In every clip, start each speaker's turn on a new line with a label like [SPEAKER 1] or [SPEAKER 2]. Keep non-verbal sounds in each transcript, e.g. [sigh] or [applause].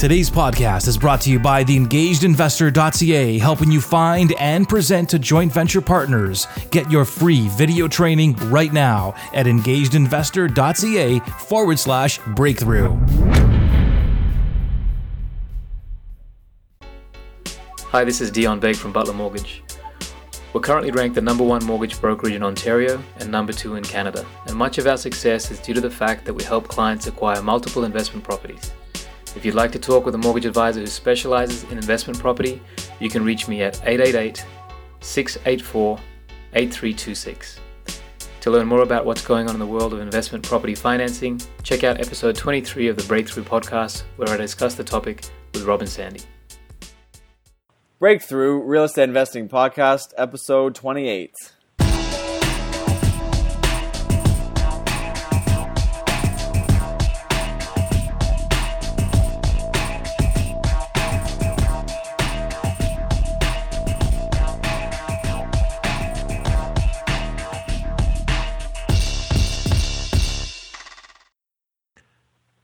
[SPEAKER 1] Today's podcast is brought to you by the engagedinvestor.ca, helping you find and present to joint venture partners. Get your free video training right now at engagedinvestor.ca forward slash breakthrough.
[SPEAKER 2] Hi, this is Dion Begg from Butler Mortgage. We're currently ranked the number one mortgage brokerage in Ontario and number two in Canada, and much of our success is due to the fact that we help clients acquire multiple investment properties. If you'd like to talk with a mortgage advisor who specializes in investment property, you can reach me at 888 684 8326. To learn more about what's going on in the world of investment property financing, check out episode 23 of the Breakthrough podcast, where I discuss the topic with Rob and Sandy.
[SPEAKER 3] Breakthrough Real Estate Investing Podcast, episode 28.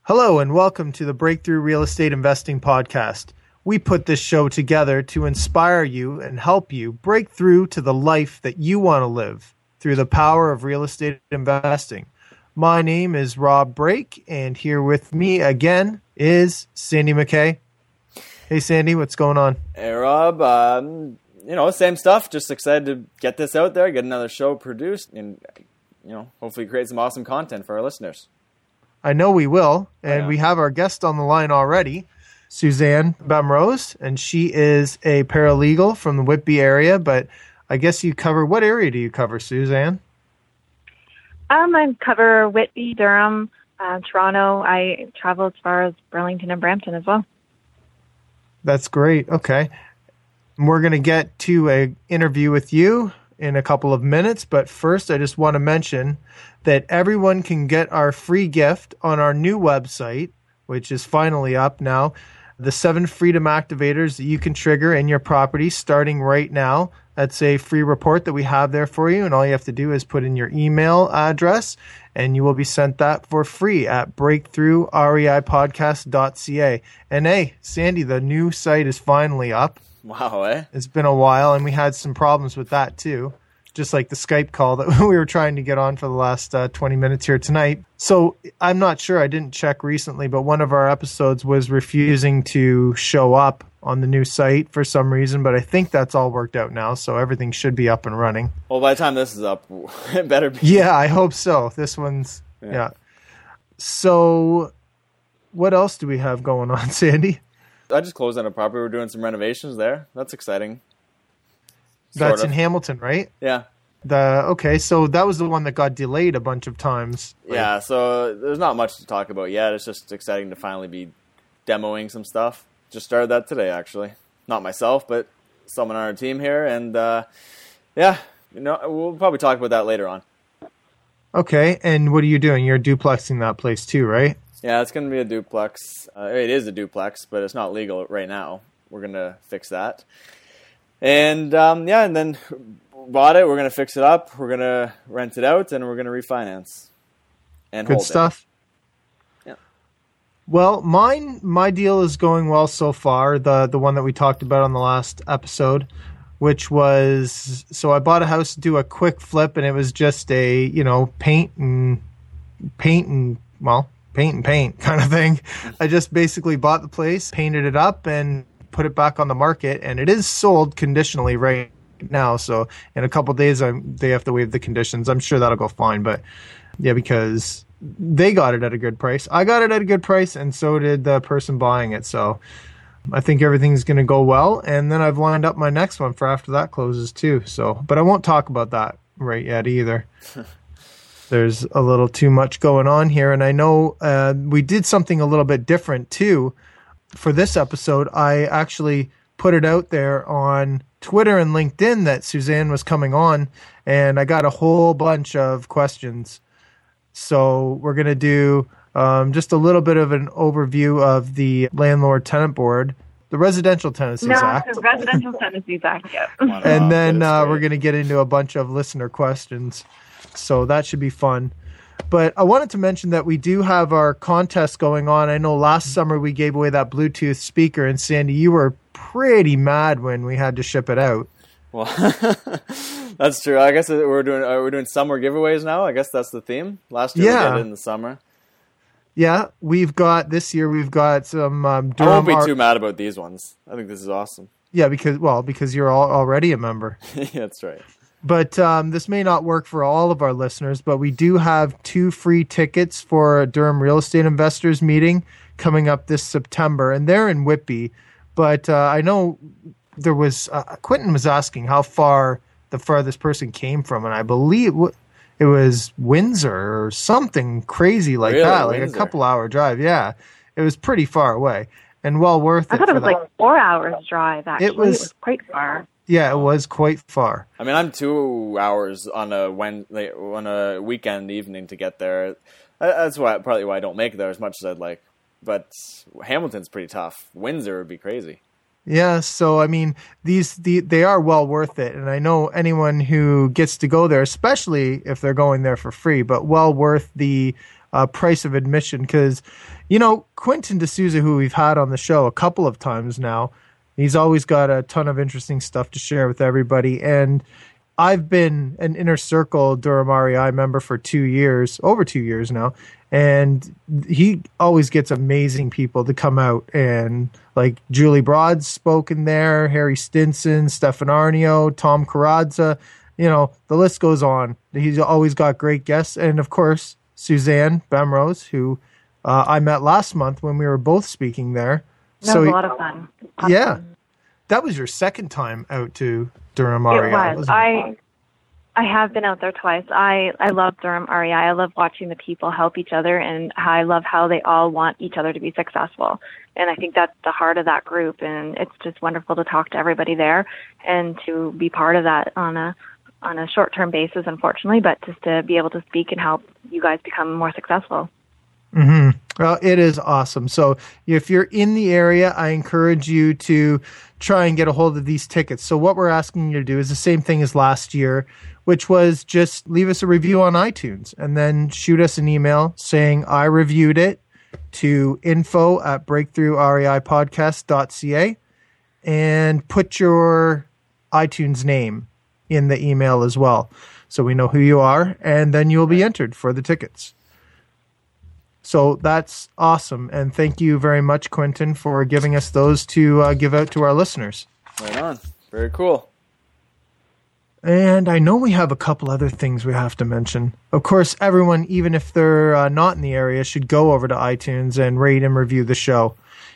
[SPEAKER 4] Hello, and welcome to the Breakthrough Real Estate Investing Podcast. We put this show together to inspire you and help you break through to the life that you want to live through the power of real estate investing. My name is Rob Break, and here with me again is Sandy McKay. Hey, Sandy, what's going on?
[SPEAKER 3] Hey, Rob. Um, you know, same stuff. Just excited to get this out there, get another show produced, and, you know, hopefully create some awesome content for our listeners.
[SPEAKER 4] I know we will, and
[SPEAKER 3] yeah.
[SPEAKER 4] we have our guest on the line already. Suzanne Bemrose, and she is a paralegal from the Whitby area. But I guess you cover what area do you cover, Suzanne?
[SPEAKER 5] Um, I cover Whitby, Durham, uh, Toronto. I travel as far as Burlington and Brampton as well.
[SPEAKER 4] That's great. Okay, we're going to get to a interview with you in a couple of minutes, but first, I just want to mention that everyone can get our free gift on our new website, which is finally up now the seven freedom activators that you can trigger in your property starting right now. That's a free report that we have there for you. And all you have to do is put in your email address and you will be sent that for free at breakthroughreipodcast.ca. And hey, Sandy, the new site is finally up.
[SPEAKER 3] Wow, eh?
[SPEAKER 4] It's been a while and we had some problems with that too just like the Skype call that [laughs] we were trying to get on for the last uh, 20 minutes here tonight. So I'm not sure, I didn't check recently, but one of our episodes was refusing to show up on the new site for some reason, but I think that's all worked out now, so everything should be up and running.
[SPEAKER 3] Well, by the time this is up, [laughs] it better be.
[SPEAKER 4] Yeah, I hope so. This one's, yeah. yeah. So, what else do we have going on, [laughs] Sandy?
[SPEAKER 3] I just closed on a property. We're doing some renovations there. That's exciting.
[SPEAKER 4] That's in Hamilton, right?
[SPEAKER 3] Yeah.
[SPEAKER 4] The okay, so that was the one that got delayed a bunch of times.
[SPEAKER 3] Yeah, so there's not much to talk about yet. It's just exciting to finally be demoing some stuff. Just started that today, actually. Not myself, but someone on our team here, and uh, yeah, you know, we'll probably talk about that later on.
[SPEAKER 4] Okay, and what are you doing? You're duplexing that place too, right?
[SPEAKER 3] Yeah, it's going to be a duplex. Uh, it is a duplex, but it's not legal right now. We're going to fix that. And um, yeah, and then bought it. We're gonna fix it up. We're gonna rent it out, and we're gonna refinance. And
[SPEAKER 4] good stuff.
[SPEAKER 3] It. Yeah.
[SPEAKER 4] Well, mine my deal is going well so far. The the one that we talked about on the last episode, which was so I bought a house to do a quick flip, and it was just a you know paint and paint and well paint and paint [laughs] kind of thing. I just basically bought the place, painted it up, and put it back on the market, and it is sold conditionally right now. So in a couple days, I'm, they have to waive the conditions. I'm sure that'll go fine. But yeah, because they got it at a good price. I got it at a good price, and so did the person buying it. So I think everything's going to go well. And then I've lined up my next one for after that closes too. So, but I won't talk about that right yet either. [laughs] There's a little too much going on here, and I know uh, we did something a little bit different too for this episode, I actually put it out there on Twitter and LinkedIn that Suzanne was coming on, and I got a whole bunch of questions. So we're going to do um, just a little bit of an overview of the Landlord Tenant Board, the Residential Tenancies
[SPEAKER 5] no,
[SPEAKER 4] Act.
[SPEAKER 5] the Residential Tenancies Act, yeah.
[SPEAKER 4] and then uh, we're going to get into a bunch of listener questions. So that should be fun. But I wanted to mention that we do have our contest going on. I know last summer we gave away that Bluetooth speaker, and Sandy, you were pretty mad when we had to ship it out.
[SPEAKER 3] Well, [laughs] that's true. I guess we're doing we're doing summer giveaways now. I guess that's the theme. Last year
[SPEAKER 4] Yeah.
[SPEAKER 3] we did it in the summer.
[SPEAKER 4] Yeah, we've got this year. We've got some um,
[SPEAKER 3] I won't be too mad about these ones. I think this is awesome.
[SPEAKER 4] yeah, because well, because you're all, already a member. [laughs]
[SPEAKER 3] yeah, that's right.
[SPEAKER 4] But um, this may not work for all of our listeners, but we do have two free tickets for a Durham Real Estate Investors meeting coming up this September, and they're in Whitby. But uh, I know there was uh, Quentin was asking how far the farthest person came from, and I believe it was Windsor or something crazy like
[SPEAKER 3] Really?
[SPEAKER 4] that, like
[SPEAKER 3] Windsor?
[SPEAKER 4] a couple hour drive. Yeah, it was pretty far away and well worth it.
[SPEAKER 5] I thought it
[SPEAKER 4] for
[SPEAKER 5] was
[SPEAKER 4] that.
[SPEAKER 5] like four hours drive. Actually, It
[SPEAKER 4] was-
[SPEAKER 5] quite far.
[SPEAKER 4] Yeah, it was quite far.
[SPEAKER 3] I mean, I'm two hours on a when on a weekend evening to get there. That's why probably why I don't make it there as much as I'd like. But Hamilton's pretty tough. Windsor would be crazy.
[SPEAKER 4] Yeah, so I mean, these the they are well worth it, and I know anyone who gets to go there, especially if they're going there for free, but well worth the uh, price of admission because, you know, Quentin D'Souza, who we've had on the show a couple of times now, he's always got a ton of interesting stuff to share with everybody, and I've been an inner circle Durham I member for two years, over two years now, and he always gets amazing people to come out and like Julie Broad's spoken there, Harry Stinson, Stefan Aarnio, Tom Karadza, you know, the list goes on. He's always got great guests, and of course Suzanne Bemrose, who uh, I met last month when we were both speaking there.
[SPEAKER 5] That was a lot of fun.
[SPEAKER 4] yeah, that was your second time out to Durham
[SPEAKER 5] It
[SPEAKER 4] REI.
[SPEAKER 5] was.
[SPEAKER 4] wasn't it?
[SPEAKER 5] I I have been out there twice. I I love Durham REI. I love watching the people help each other, and I love how they all want each other to be successful. And I think that's the heart of that group. And it's just wonderful to talk to everybody there and to be part of that on a on a short term basis, unfortunately, but just to be able to speak and help you guys become more successful.
[SPEAKER 4] hmm Well, it is awesome. So if you're in the area, I encourage you to try and get a hold of these tickets. So what we're asking you to do is the same thing as last year, which was just leave us a review on iTunes and then shoot us an email saying I reviewed it to info at breakthroughreipodcast.ca and put your iTunes name in the email as well. So we know who you are, and then you'll be entered for the tickets. So that's awesome. And thank you very much, Quentin, for giving us those to uh, give out to our listeners.
[SPEAKER 3] Right on. Very cool.
[SPEAKER 4] And I know we have a couple other things we have to mention. Of course, everyone, even if they're uh, not in the area, should go over to iTunes and rate and review the show.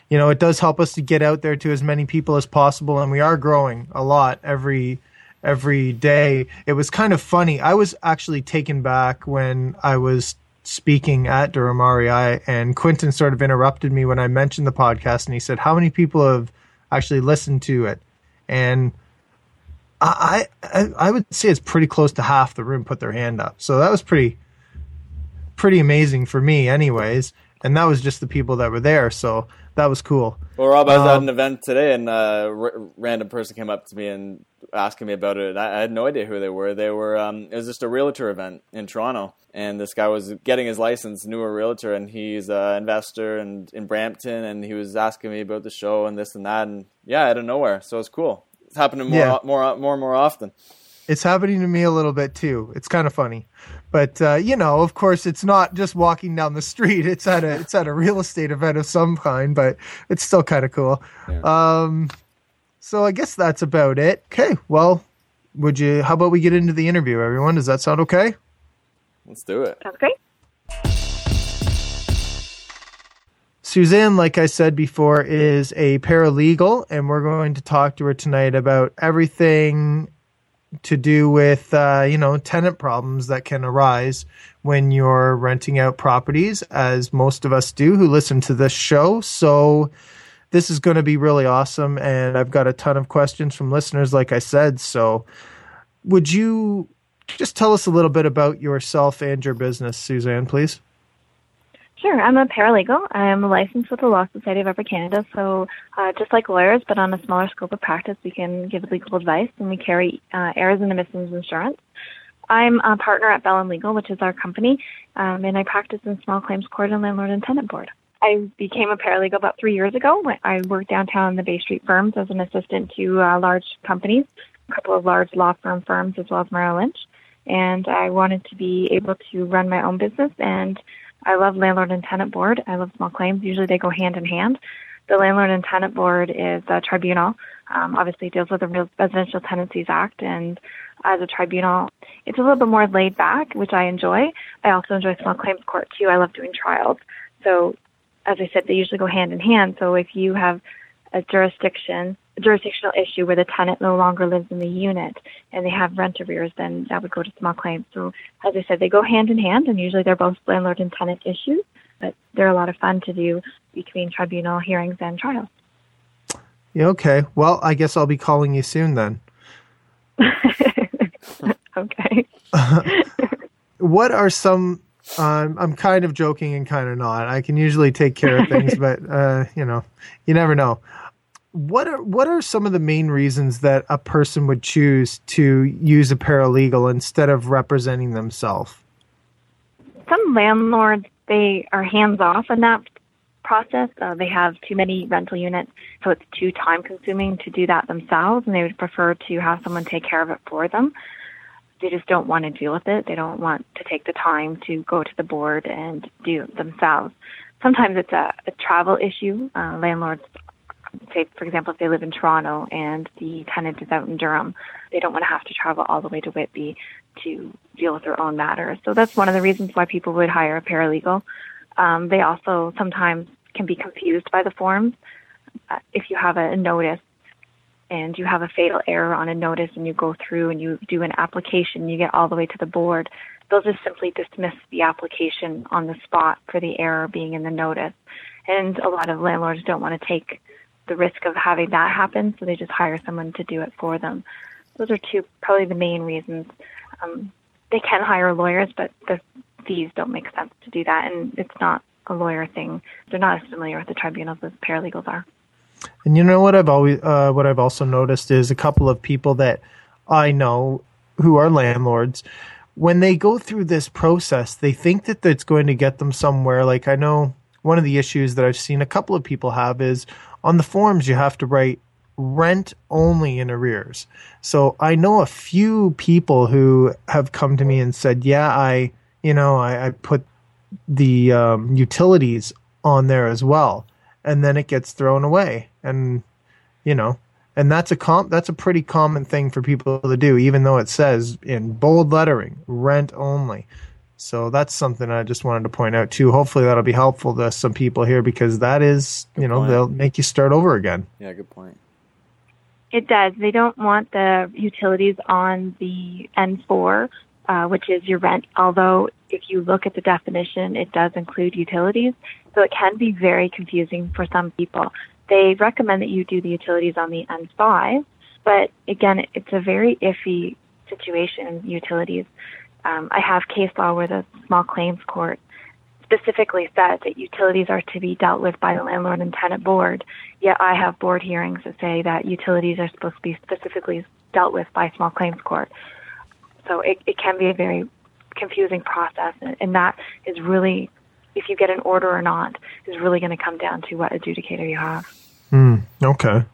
[SPEAKER 4] You know, it does help us to get out there to as many people as possible, and we are growing a lot every every day. It was kind of funny. I was actually taken back when I was speaking at Durham REI, and Quentin sort of interrupted me when I mentioned the podcast, and he said, "How many people have actually listened to it?" And I, I I would say it's pretty close to half the room put their hand up. So that was pretty pretty amazing for me anyways. And that was just the people that were there. So that was cool.
[SPEAKER 3] Well, Rob, I was at
[SPEAKER 4] Um,
[SPEAKER 3] an event today, and a r- random person came up to me and asking me about it. I, I had no idea who they were. They were um, it was just a realtor event in Toronto, and this guy was getting his license, newer realtor, and he's an investor and in Brampton, and he was asking me about the show and this and that, and yeah, out of nowhere. So it's cool. It's happening more,
[SPEAKER 4] Yeah.
[SPEAKER 3] more, more, and more often.
[SPEAKER 4] It's happening to me a little bit too. It's kind of funny. But uh, you know, of course it's not just walking down the street. It's at a it's at a real estate event of some kind, but it's still kind of cool. Um so I guess that's about it. Okay. Well, would you how about we get into the interview everyone? Does that sound okay?
[SPEAKER 3] Let's do it.
[SPEAKER 5] Sounds great.
[SPEAKER 4] Suzanne, like I said before, is a paralegal, and we're going to talk to her tonight about everything to do with, uh, you know, tenant problems that can arise when you're renting out properties, as most of us do who listen to this show. So, this is going to be really awesome, and I've got a ton of questions from listeners, like I said. So, would you just tell us a little bit about yourself and your business, Suzanne, please?
[SPEAKER 5] Sure, I'm a paralegal. I'm licensed with the Law Society of Upper Canada. So, uh, just like lawyers, but on a smaller scope of practice, we can give legal advice and we carry uh, errors and omissions insurance. I'm a partner at Bell and Legal, which is our company, um, and I practice in small claims court and landlord and tenant board. I became a paralegal about three years ago. I worked downtown in the Bay Street firms as an assistant to uh, large companies, a couple of large law firm firms, as well as Merrill Lynch. And I wanted to be able to run my own business. And I love landlord and tenant board. I love small claims. Usually they go hand in hand. The landlord and tenant board is a tribunal. Um, obviously deals with the real Residential Tenancies Act, and as a tribunal, it's a little bit more laid back, which I enjoy. I also enjoy small claims court too. I love doing trials. So as I said, they usually go hand in hand. So if you have a jurisdiction, jurisdictional issue where the tenant no longer lives in the unit and they have rent arrears, then that would go to small claims. So as I said, they go hand in hand, and usually they're both landlord and tenant issues, but they're a lot of fun to do between tribunal hearings and trials.
[SPEAKER 4] Yeah, okay. Well, I guess I'll be calling you soon then. [laughs]
[SPEAKER 5] okay. [laughs]
[SPEAKER 4] what are some um, I'm kind of joking and kind of not. I can usually take care of things, [laughs] but uh, you know, you never know. What are what are some of the main reasons that a person would choose to use a paralegal instead of representing themselves?
[SPEAKER 5] Some landlords they are hands off in that process. Uh, they have too many rental units, so it's too time consuming to do that themselves, and they would prefer to have someone take care of it for them they just don't want to deal with it. They don't want to take the time to go to the board and do it themselves. Sometimes it's a, a travel issue. Uh, landlords, say, for example, if they live in Toronto and the tenant is out in Durham, they don't want to have to travel all the way to Whitby to deal with their own matters. So that's one of the reasons why people would hire a paralegal. Um, they also sometimes can be confused by the forms. Uh, if you have a notice and you have a fatal error on a notice and you go through and you do an application, you get all the way to the board, they'll just simply dismiss the application on the spot for the error being in the notice. And a lot of landlords don't want to take the risk of having that happen, so they just hire someone to do it for them. Those are two, probably the main reasons. Um, they can hire lawyers, but the fees don't make sense to do that, and it's not a lawyer thing. They're not as familiar with the tribunals as paralegals are.
[SPEAKER 4] And you know what I've always uh, what I've also noticed is a couple of people that I know who are landlords when they go through this process, they think that it's going to get them somewhere. Like I know one of the issues that I've seen a couple of people have is on the forms you have to write rent only in arrears. So I know a few people who have come to me and said, "Yeah, I, you know, I, I put the um, utilities on there as well," and then it gets thrown away. And you know and that's a comp that's a pretty common thing for people to do even though it says in bold lettering rent only so that's something i just wanted to point out too. Hopefully that'll be helpful to some people here because that is good you know point. they'll make you start over again.
[SPEAKER 3] Yeah good point.
[SPEAKER 5] It does. They don't want the utilities on the n4 uh, which is your rent although if you look at the definition it does include utilities. So it can be very confusing for some people. They recommend that you do the utilities on the N5, but again, it's a very iffy situation, utilities. Um, I have case law where the small claims court specifically said that utilities are to be dealt with by the landlord and tenant board, yet I have board hearings that say that utilities are supposed to be specifically dealt with by small claims court. So it, it can be a very confusing process, and, and that is really, if you get an order or not, is really going to come down to what adjudicator you have.
[SPEAKER 4] Mm, okay.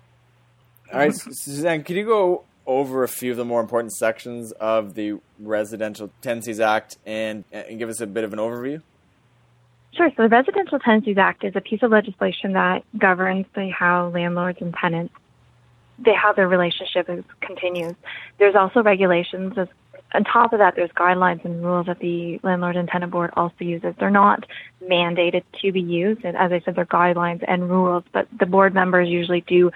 [SPEAKER 3] All right, Suzanne, could you go over a few of the more important sections of the Residential Tenancies Act and, and give us a bit of an overview?
[SPEAKER 5] Sure. So the Residential Tenancies Act is a piece of legislation that governs the, how landlords and tenants they how their relationship is, continues. There's also regulations as on top of that, there's guidelines and rules that the landlord and tenant board also uses. They're not mandated to be used, and as I said, they're guidelines and rules, but the board members usually do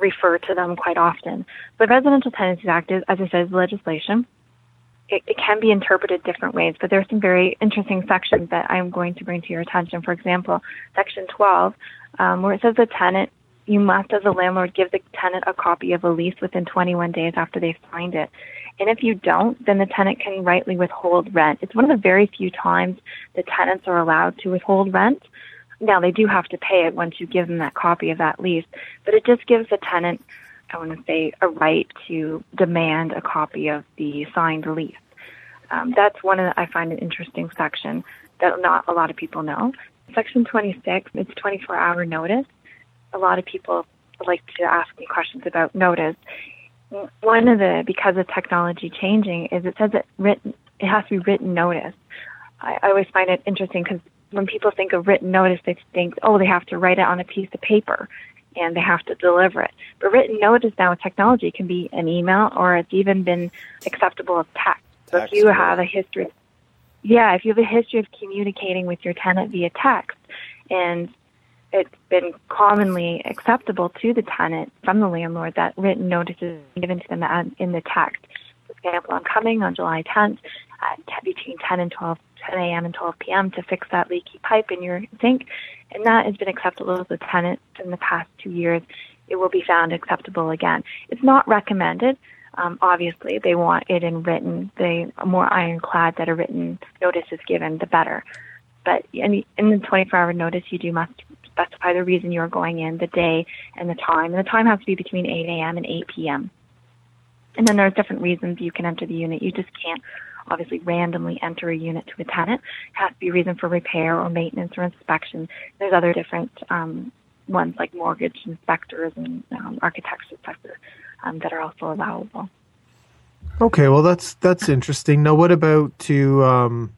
[SPEAKER 5] refer to them quite often. The Residential Tenancies Act is, as I said, is legislation. It, it can be interpreted different ways, but there are some very interesting sections that I'm going to bring to your attention. For example, Section 12, um, where it says the tenant you must, as a landlord, give the tenant a copy of a lease within 21 days after they've signed it. And if you don't, then the tenant can rightly withhold rent. It's one of the very few times the tenants are allowed to withhold rent. Now, they do have to pay it once you give them that copy of that lease, but it just gives the tenant, I want to say, a right to demand a copy of the signed lease. Um, that's one of the, I find an interesting section that not a lot of people know. Section 26, it's 24 hour notice. A lot of people like to ask me questions about notice. One of the, because of technology changing, is it says it written, it has to be written notice. I, I always find it interesting because when people think of written notice, they think, oh, they have to write it on a piece of paper and they have to deliver it. But written notice now with technology can be an email or it's even been acceptable as text. So if you have a history, yeah, if you have a history of communicating with your tenant via text and it's been commonly acceptable to the tenant from the landlord that written notice is given to them in the text. For example, I'm coming on July 10th at between 10 and 12 10 a.m. and 12 p.m. to fix that leaky pipe in your sink, and that has been acceptable as a tenant in the past two years. It will be found acceptable again. It's not recommended. Um, obviously, they want it in written. The more ironclad that a written notice is given, the better. But in, in the 24-hour notice, you do must specify the reason you're going in, the day, and the time. And the time has to be between 8 a.m. and 8 p.m. And then there's different reasons you can enter the unit. You just can't obviously randomly enter a unit to a tenant. It has to be a reason for repair or maintenance or inspection. There's other different um, ones like mortgage inspectors and um, architects, etc., um, that are also allowable.
[SPEAKER 4] Okay, well that's that's interesting. Now, what about to um,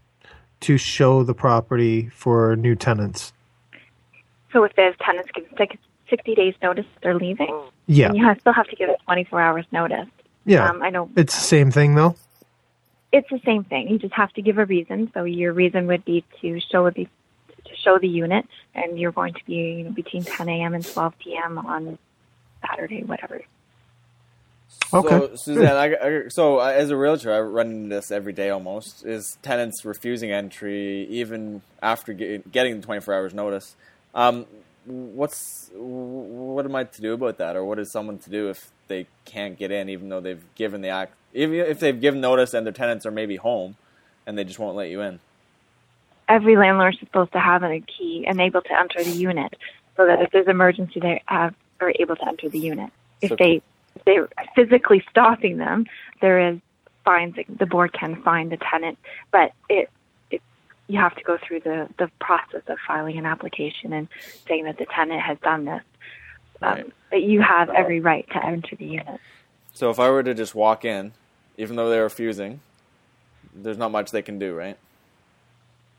[SPEAKER 4] to show the property for new tenants?
[SPEAKER 5] So, if there's tenants give 60 days notice they're leaving,
[SPEAKER 4] yeah,
[SPEAKER 5] you have, still have to give it 24 hours notice.
[SPEAKER 4] Yeah,
[SPEAKER 5] um, I know
[SPEAKER 4] it's the same thing though.
[SPEAKER 5] It's the same thing. You just have to give a reason. So your reason would be to show the to show the unit, and you're going to be you know, between 10 a.m. and 12 p.m. on Saturday, whatever.
[SPEAKER 4] Okay.
[SPEAKER 3] So, Suzanne, I, I, so uh, as a realtor, I run into this every day almost. Is tenants refusing entry even after get, getting the 24 hours notice? Um, what's what am I to do about that, or what is someone to do if they can't get in, even though they've given the act, even if they've given notice and their tenants are maybe home, and they just won't let you in?
[SPEAKER 5] Every landlord is supposed to have a key and able to enter the unit, so that if there's emergency, they have, are able to enter the unit. If so, they if they're physically stopping them, there is fines. The board can fine the tenant, but it you have to go through the, the process of filing an application and saying that the tenant has done this. Um, right. But you have every right to enter the unit.
[SPEAKER 3] So if I were to just walk in, even though they're refusing, there's not much they can do, right?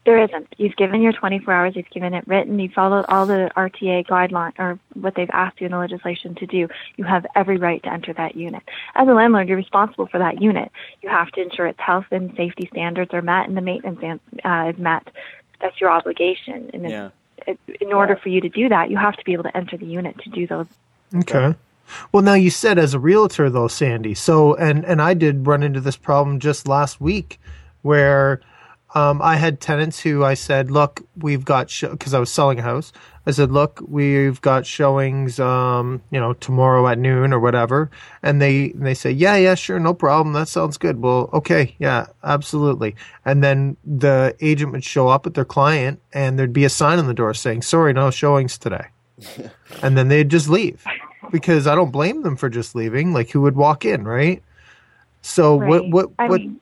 [SPEAKER 5] There isn't. You've given your 24 hours. You've given it written. You've followed all the RTA guideline or what they've asked you in the legislation to do. You have every right to enter that unit. As a landlord, you're responsible for that unit. You have to ensure its health and safety standards are met and the maintenance uh, is met. That's your obligation. And
[SPEAKER 3] yeah.
[SPEAKER 5] it, in order for you to do that, you have to be able to enter the unit to do those.
[SPEAKER 4] Okay. Well, now you said as a realtor though, Sandy. So, and and I did run into this problem just last week, where um, I had tenants who I said, "Look, we've got because I was selling a house. I said, "Look, we've got showings, um, you know, tomorrow at noon or whatever." And they they say, "Yeah, yeah, sure, no problem. That sounds good." Well, okay, yeah, absolutely. And then the agent would show up with their client, and there'd be a sign on the door saying, "Sorry, no showings today." [laughs] and then they'd just leave because I don't blame them for just leaving. Like, who would walk in, right? So right. what what
[SPEAKER 5] I
[SPEAKER 4] what?
[SPEAKER 5] Mean,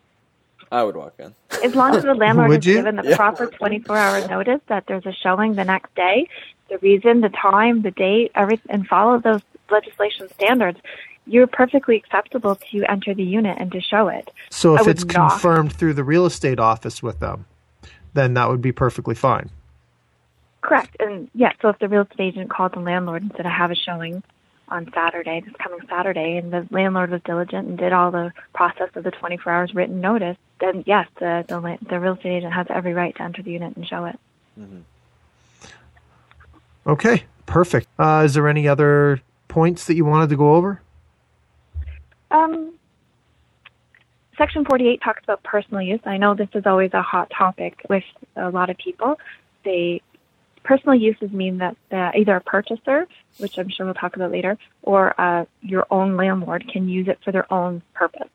[SPEAKER 3] I would walk in.
[SPEAKER 5] As long as the [laughs] landlord
[SPEAKER 4] Would
[SPEAKER 5] has
[SPEAKER 4] you?
[SPEAKER 5] given the
[SPEAKER 3] Yeah.
[SPEAKER 5] proper 24 hour notice that there's a showing the next day, the reason, the time, the date, everything, and follow those legislation standards, you're perfectly acceptable to enter the unit and to show it.
[SPEAKER 4] So if it's
[SPEAKER 5] not.
[SPEAKER 4] confirmed through the real estate office with them, then that would be perfectly fine.
[SPEAKER 5] Correct. And yeah, so if the real estate agent called the landlord and said, I have a showing on Saturday, this coming Saturday, and the landlord was diligent and did all the process of the 24 hours written notice, then yes, the, the, the real estate agent has every right to enter the unit and show it.
[SPEAKER 4] Okay, perfect. Uh, is there any other points that you wanted to go over?
[SPEAKER 5] Um, Section 48 talks about personal use. I know this is always a hot topic with a lot of people. They personal uses mean that uh, either a purchaser, which I'm sure we'll talk about later, or uh, your own landlord can use it for their own purpose.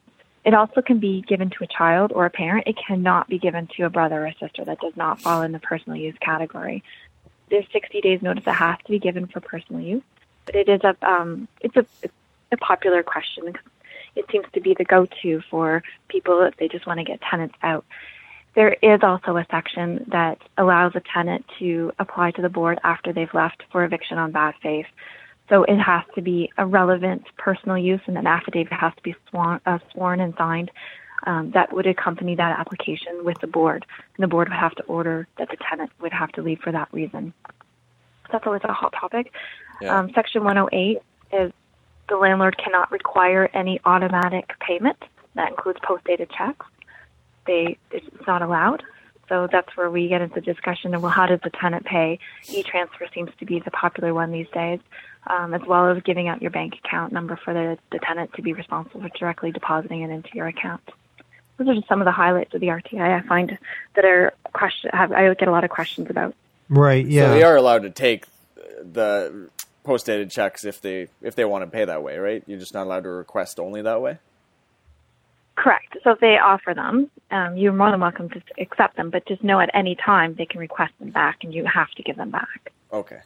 [SPEAKER 5] It also can be given to a child or a parent. It cannot be given to a brother or sister. That does not fall in the personal use category. There's 60 days notice that has to be given for personal use, but it is a um, it's a it's a popular question. it seems to be the go-to for people if they just want to get tenants out. There is also a section that allows a tenant to apply to the board after they've left for eviction on bad faith. So it has to be a relevant personal use, and an affidavit has to be sworn, uh, sworn and signed. Um, that would accompany that application with the board, and the board would have to order that the tenant would have to leave for that reason. That's always a hot topic.
[SPEAKER 3] Yeah.
[SPEAKER 5] Um, Section 108 is the landlord cannot require any automatic payment. That includes post-dated checks. They it's not allowed. So that's where we get into discussion of well, how does the tenant pay? E-transfer seems to be the popular one these days, um, as well as giving out your bank account number for the, the tenant to be responsible for directly depositing it into your account. Those are just some of the highlights of the RTI I find that are question. Have, I get a lot of questions about.
[SPEAKER 4] Right. Yeah.
[SPEAKER 3] So they are allowed to take the post-dated checks if they if they want to pay that way, right? You're just not allowed to request only that way.
[SPEAKER 5] Correct. So if they offer them, um, you're more than welcome to accept them, but just know at any time they can request them back, and you have to give them back.
[SPEAKER 3] Okay.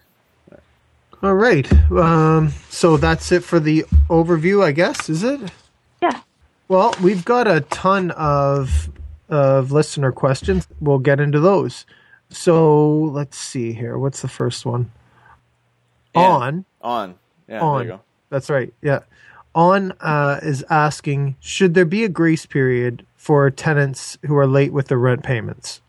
[SPEAKER 4] All right. Um, so that's it for the overview, I guess. Is it?
[SPEAKER 5] Yeah.
[SPEAKER 4] Well, we've got a ton of of listener questions. We'll get into those. So let's see here. What's the first one?
[SPEAKER 3] Yeah.
[SPEAKER 4] On.
[SPEAKER 3] On. Yeah.
[SPEAKER 4] on.
[SPEAKER 3] There you go.
[SPEAKER 4] That's right. Yeah. On uh, is asking Should there be a grace period for tenants who are late with their rent payments?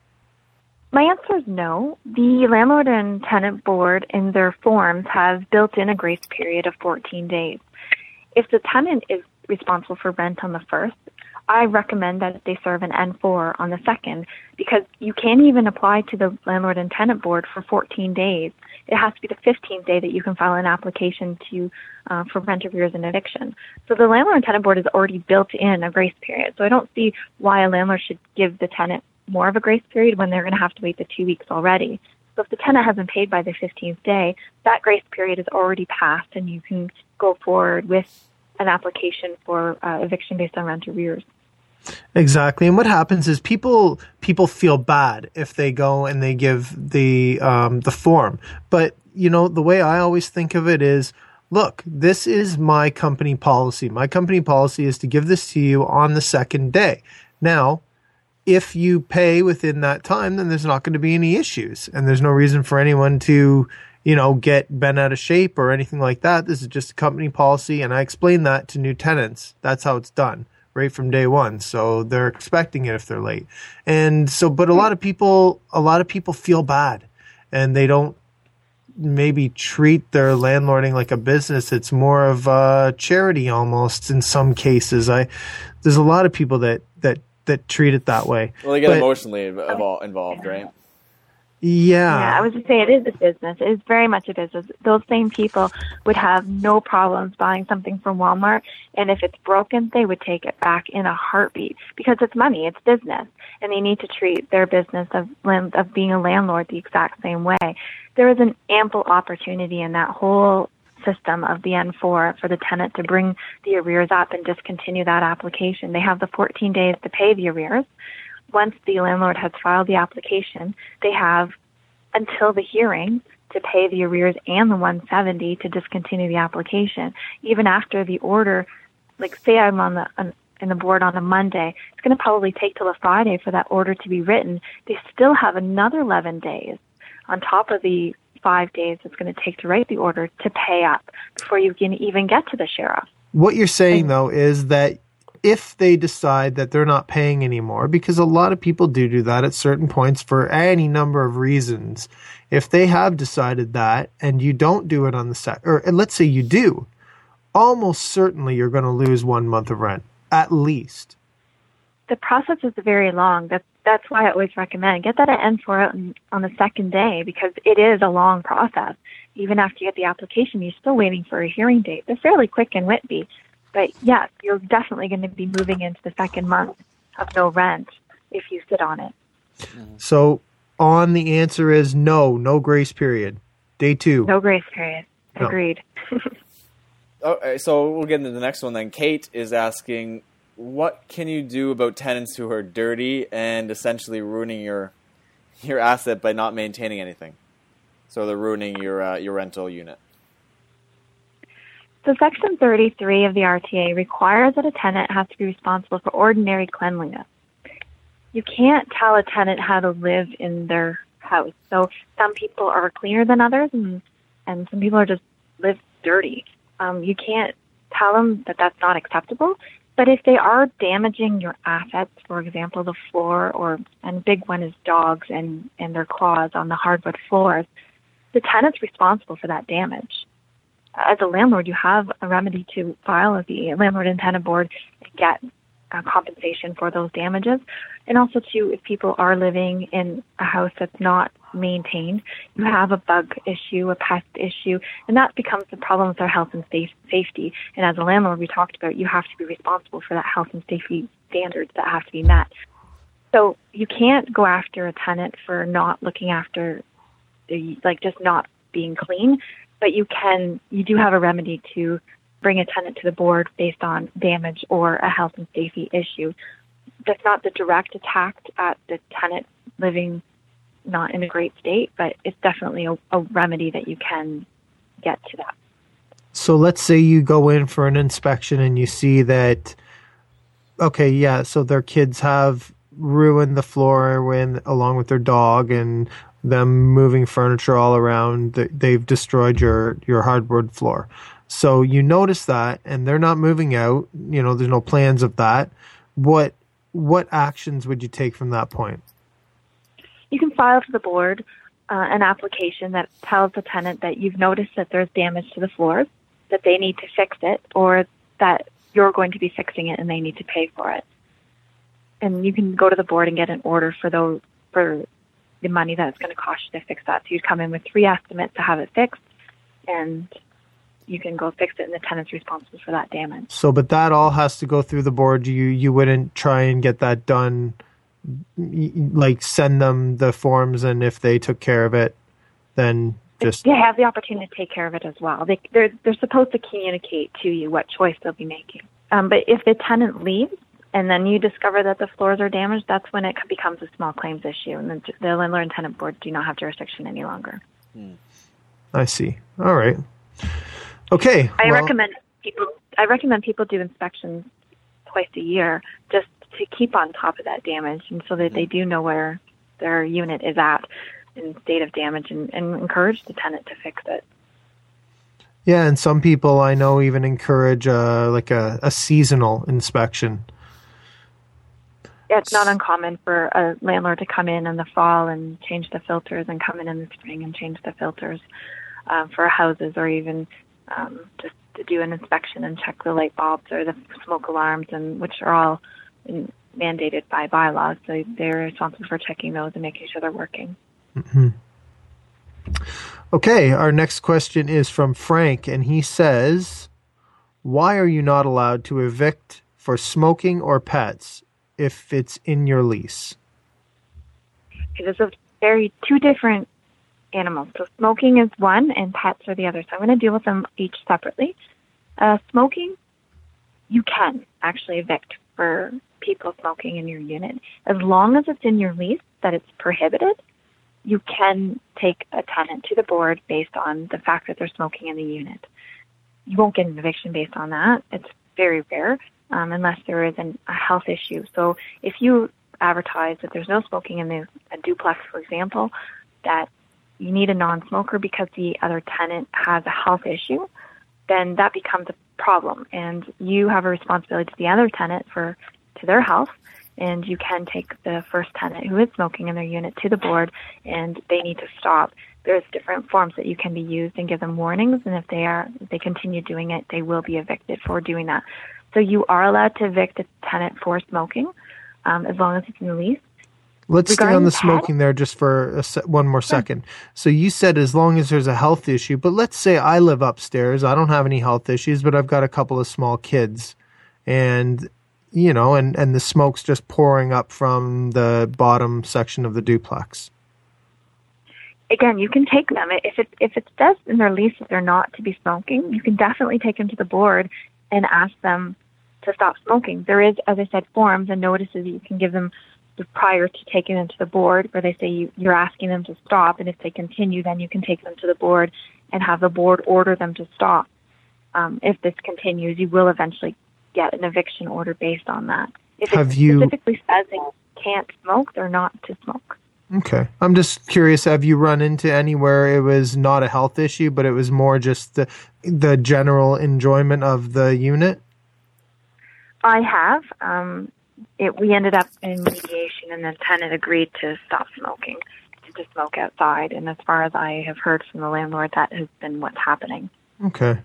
[SPEAKER 5] My answer is no. The landlord and tenant board in their forms have built in a grace period of 14 days. If the tenant is responsible for rent on the first, I recommend that they serve an N4 on the second because you can't even apply to the landlord and tenant board for 14 days. It has to be the 15th day that you can file an application to uh, for rent arrears and eviction. So the landlord and tenant board has already built in a grace period. So I don't see why a landlord should give the tenant more of a grace period when they're going to have to wait the two weeks already. So if the tenant hasn't paid by the 15th day, that grace period is already passed and you can go forward with an application for uh, eviction based on rent arrears.
[SPEAKER 4] Exactly. And what happens is people people feel bad if they go and they give the um, the form. But you know, the way I always think of it is, look, this is my company policy. My company policy is to give this to you on the second day. Now, if you pay within that time, then there's not going to be any issues, and there's no reason for anyone to you know get bent out of shape or anything like that. This is just a company policy, and I explain that to new tenants. That's how it's done right from day one. So they're expecting it if they're late. And so, but a lot of people, a lot of people feel bad and they don't maybe treat their landlording like a business. It's more of a charity almost in some cases. I, there's a lot of people that, that, that treat it that way.
[SPEAKER 3] Well, they get
[SPEAKER 4] But-
[SPEAKER 3] emotionally evol- involved, right?
[SPEAKER 4] Yeah.
[SPEAKER 5] Yeah, I was just say it is a business. It is very much a business. Those same people would have no problems buying something from Walmart, and if it's broken, they would take it back in a heartbeat because it's money, it's business, and they need to treat their business of of being a landlord the exact same way. There is an ample opportunity in that whole system of the N4 for the tenant to bring the arrears up and discontinue that application. They have the 14 days to pay the arrears once the landlord has filed the application, they have until the hearing to pay the arrears and the 170 to discontinue the application. Even after the order, like say I'm on the on, in the board on a Monday, it's going to probably take till a Friday for that order to be written. They still have another 11 days on top of the five days it's going to take to write the order to pay up before you can even get to the sheriff.
[SPEAKER 4] What you're saying though is that if they decide that they're not paying anymore, because a lot of people do do that at certain points for any number of reasons. If they have decided that and you don't do it on the set, or let's say you do, almost certainly you're going to lose one month of rent at least.
[SPEAKER 5] the process is very long. That's that's why I always recommend get that at N4 out on- on the second day because it is a long process. Even after you get the application, you're still waiting for a hearing date. They're fairly quick in Whitby, but yes, you're definitely going to be moving into the second month of no rent if you sit on it.
[SPEAKER 4] So on the answer is no, no grace period. Day two.
[SPEAKER 5] No grace period.
[SPEAKER 4] No.
[SPEAKER 5] Agreed. [laughs]
[SPEAKER 3] Okay, so we'll get into the next one then. Kate is asking, what can you do about tenants who are dirty and essentially ruining your your asset by not maintaining anything? So they're ruining your uh, your rental unit.
[SPEAKER 5] So Section 33 of the RTA requires that a tenant has to be responsible for ordinary cleanliness. You can't tell a tenant how to live in their house. So some people are cleaner than others, and and some people are just live dirty. Um, you can't tell them that that's not acceptable. But if they are damaging your assets, for example, the floor, or and big one is dogs and and their claws on the hardwood floors, the tenant's responsible for that damage. As a landlord, you have a remedy to file with the landlord and tenant board and get uh, compensation for those damages. And also, too, if people are living in a house that's not maintained, you have a bug issue, a pest issue, and that becomes the problem with our health and safety. And as a landlord, we talked about you have to be responsible for that health and safety standards that have to be met. So you can't go after a tenant for not looking after, the, like just not being clean, but you can, you do have a remedy to bring a tenant to the board based on damage or a health and safety issue. That's not the direct attack at the tenant living not in a great state, but it's definitely a, a remedy that you can get to that.
[SPEAKER 4] So let's say you go in for an inspection and you see that, okay, yeah, so their kids have ruined the floor when along with their dog and them moving furniture all around. They've destroyed your your hardwood floor. So you notice that, and they're not moving out. You know, there's no plans of that. What what actions would you take from that point?
[SPEAKER 5] You can file to the board uh, an application that tells the tenant that you've noticed that there's damage to the floors, that they need to fix it, or that you're going to be fixing it and they need to pay for it. And you can go to the board and get an order for those for the money that it's going to cost you to fix that. So you'd come in with three estimates to have it fixed, and you can go fix it, and the tenant's responsible for that damage.
[SPEAKER 4] So, but that all has to go through the board. You you wouldn't try and get that done, like send them the forms, and if they took care of it, then just
[SPEAKER 5] they have the opportunity to take care of it as well. They they're they're supposed to communicate to you what choice they'll be making. Um, but if the tenant leaves and then you discover that the floors are damaged, that's when it becomes a small claims issue, and the, the landlord and tenant board do not have jurisdiction any longer.
[SPEAKER 4] I see. All right. Okay.
[SPEAKER 5] I well, recommend people. I recommend people do inspections twice a year just to keep on top of that damage, and so that they do know where their unit is at in state of damage, and, and encourage the tenant to fix it.
[SPEAKER 4] Yeah, and some people I know even encourage uh, like a, a seasonal inspection.
[SPEAKER 5] It's not uncommon for a landlord to come in in the fall and change the filters, and come in in the spring and change the filters uh, for houses, or even um, just to do an inspection and check the light bulbs or the smoke alarms, and which are all in, mandated by bylaws. So they're responsible for checking those and making sure they're working.
[SPEAKER 4] Mm-hmm. Okay, our next question is from Frank, and he says, "Why are you not allowed to evict for smoking or pets if it's in your lease?"
[SPEAKER 5] It is a very two different animals. So smoking is one and pets are the other. So I'm going to deal with them each separately. Uh, smoking, you can actually evict for people smoking in your unit. As long as it's in your lease that it's prohibited, you can take a tenant to the board based on the fact that they're smoking in the unit. You won't get an eviction based on that. It's very rare um, unless there is an, a health issue. So if you advertise that there's no smoking in the a duplex, for example, that you need a non-smoker because the other tenant has a health issue, then that becomes a problem, and you have a responsibility to the other tenant for to their health. And you can take the first tenant who is smoking in their unit to the board, and they need to stop. There's different forms that you can be used and give them warnings, and if they are if they continue doing it, they will be evicted for doing that. So you are allowed to evict a tenant for smoking, um, as long as it's in the lease.
[SPEAKER 4] Let's stay on the smoking there just for se- one more second. So you said as long as there's a health issue, but let's say I live upstairs. I don't have any health issues, but I've got a couple of small kids, and you know, and and the smoke's just pouring up from the bottom section of the duplex.
[SPEAKER 5] Again, you can take them if it if it says in their lease that they're not to be smoking. You can definitely take them to the board and ask them to stop smoking. There is, as I said, forms and notices that you can give them prior to taking them to the board where they say you, you're asking them to stop and if they continue then you can take them to the board and have the board order them to stop um, if this continues, you will eventually get an eviction order based on that. If
[SPEAKER 4] Have
[SPEAKER 5] it
[SPEAKER 4] you-
[SPEAKER 5] specifically says they can't smoke, they're not to smoke.
[SPEAKER 4] Okay. I'm just curious have you run into anywhere it was not a health issue but it was more just the the general enjoyment of the unit?
[SPEAKER 5] I have. Um, it, we ended up in mediation, and the tenant agreed to stop smoking, to smoke outside. And as far as I have heard from the landlord, that has been what's happening.
[SPEAKER 4] Okay.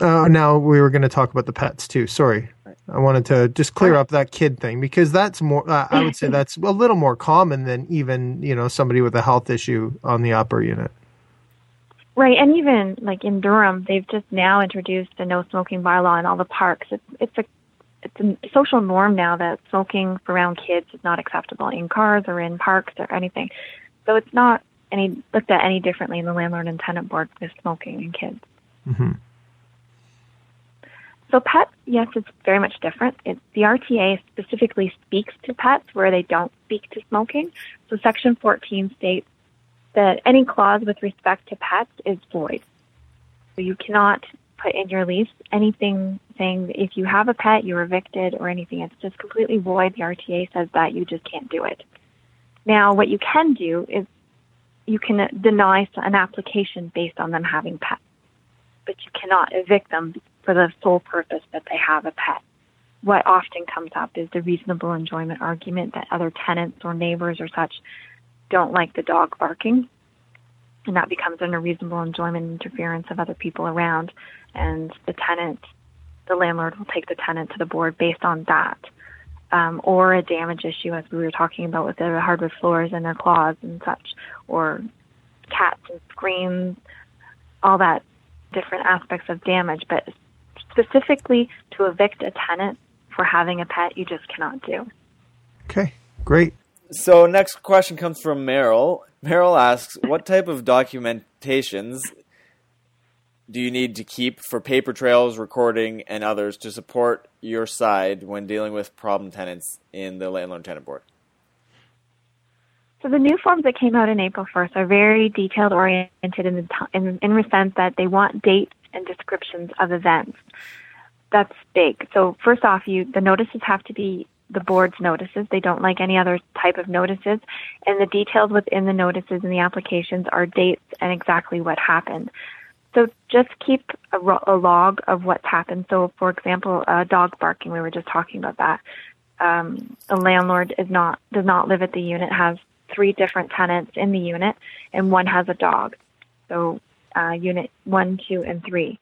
[SPEAKER 4] Uh, now we were going to talk about the pets too. Sorry, I wanted to just clear up that kid thing because that's more. Uh, I would say [laughs] that's a little more common than even you know somebody with a health issue on the upper unit.
[SPEAKER 5] Right, and even like in Durham, they've just now introduced a no smoking bylaw in all the parks. It's it's a it's a social norm now that smoking around kids is not acceptable in cars or in parks or anything. So it's not any looked at any differently in the landlord and tenant board with smoking and kids.
[SPEAKER 4] hmm
[SPEAKER 5] So pets, yes, it's very much different. It, the RTA specifically speaks to pets where they don't speak to smoking. So Section 14 states that any clause with respect to pets is void. So you cannot put in your lease anything saying if you have a pet, you're evicted or anything. It's just completely void. The RTA says that you just can't do it. Now, what you can do is you can deny an application based on them having pets, but you cannot evict them for the sole purpose that they have a pet. What often comes up is the reasonable enjoyment argument that other tenants or neighbors or such don't like the dog barking, and that becomes an unreasonable enjoyment interference of other people around, and the tenant, the landlord will take the tenant to the board based on that. Um, or a damage issue, as we were talking about with the hardwood floors and their claws and such, or cats and screams, all that different aspects of damage. But specifically to evict a tenant for having a pet, you just cannot do.
[SPEAKER 4] Okay, great.
[SPEAKER 3] So next question comes from Meryl. Meryl asks, "What type of documentations do you need to keep for paper trails, recording, and others to support your side when dealing with problem tenants in the landlord tenant board?"
[SPEAKER 5] So the new forms that came out in April 1st are very detailed oriented in the t- in, in the sense that they want dates and descriptions of events. That's big. So first off, you the notices have to be the board's notices. They don't like any other type of notices, and the details within the notices and the applications are dates and exactly what happened. So just keep a, a log of what's happened. So, for example, uh, dog barking. We were just talking about that. Um, a landlord is not does not live at the unit. Has three different tenants in the unit, and one has a dog. So, uh, unit one, two, and three.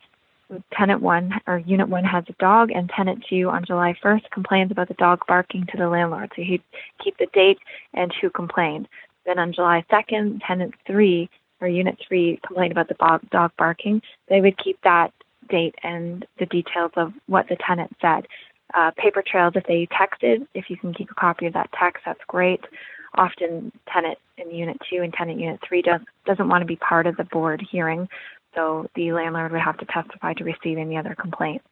[SPEAKER 5] Tenant one or unit one has a dog, and tenant two on July 1st complains about the dog barking to the landlord. So he'd keep the date and who complained. Then on July 2nd, tenant three or unit three complained about the dog, dog barking. They would keep that date and the details of what the tenant said. Uh, paper trails, if they texted, if you can keep a copy of that text, that's great. Often, tenant in unit two and tenant unit three does, doesn't want to be part of the board hearing, so the landlord would have to testify to receive any other complaints.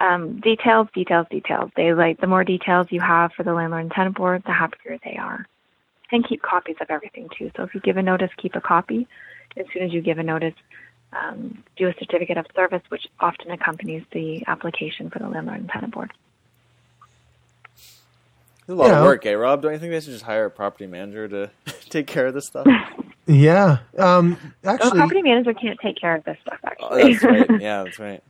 [SPEAKER 5] Um, details, details, details. They like the more details you have for the landlord and tenant board, the happier they are. And keep copies of everything too. So if you give a notice, keep a copy. As soon as you give a notice, um, do a certificate of service, which often accompanies the application for the landlord and tenant board.
[SPEAKER 3] It's a lot
[SPEAKER 4] Yeah.
[SPEAKER 3] of work, eh, Rob? Don't you think they should just hire a property manager to take care of this stuff?
[SPEAKER 4] Yeah. Um,
[SPEAKER 5] Well,
[SPEAKER 4] actually,
[SPEAKER 5] property manager can't take care of this stuff,
[SPEAKER 3] oh,
[SPEAKER 5] actually.
[SPEAKER 3] that's right. [laughs] Yeah, that's right.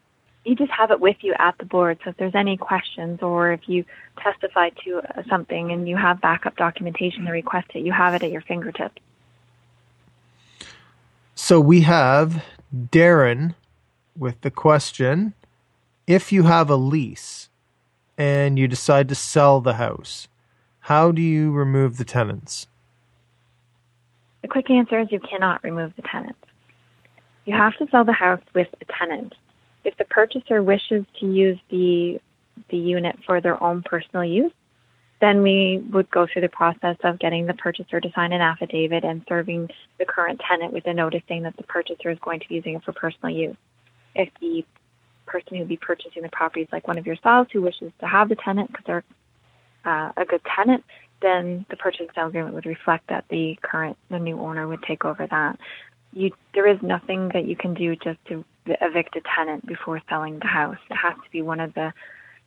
[SPEAKER 5] you just have it with you at the board. So if there's any questions or if you testify to uh, something and you have backup documentation to request it, you have it at your fingertips.
[SPEAKER 4] so we have Darren with the question if you have a lease and you decide to sell the house, how do you remove the tenants?
[SPEAKER 5] The quick answer is you cannot remove the tenant. You have to sell the house with a tenant. If the purchaser wishes to use the the unit for their own personal use, then we would go through the process of getting the purchaser to sign an affidavit and serving the current tenant with a notice saying that the purchaser is going to be using it for personal use. If the person who would be purchasing the property is like one of yourselves who wishes to have the tenant because they're uh, a good tenant, then the purchase and sale agreement would reflect that the current, the new owner would take over that. you there is nothing that you can do just to evict a tenant before selling the house. It has to be one of the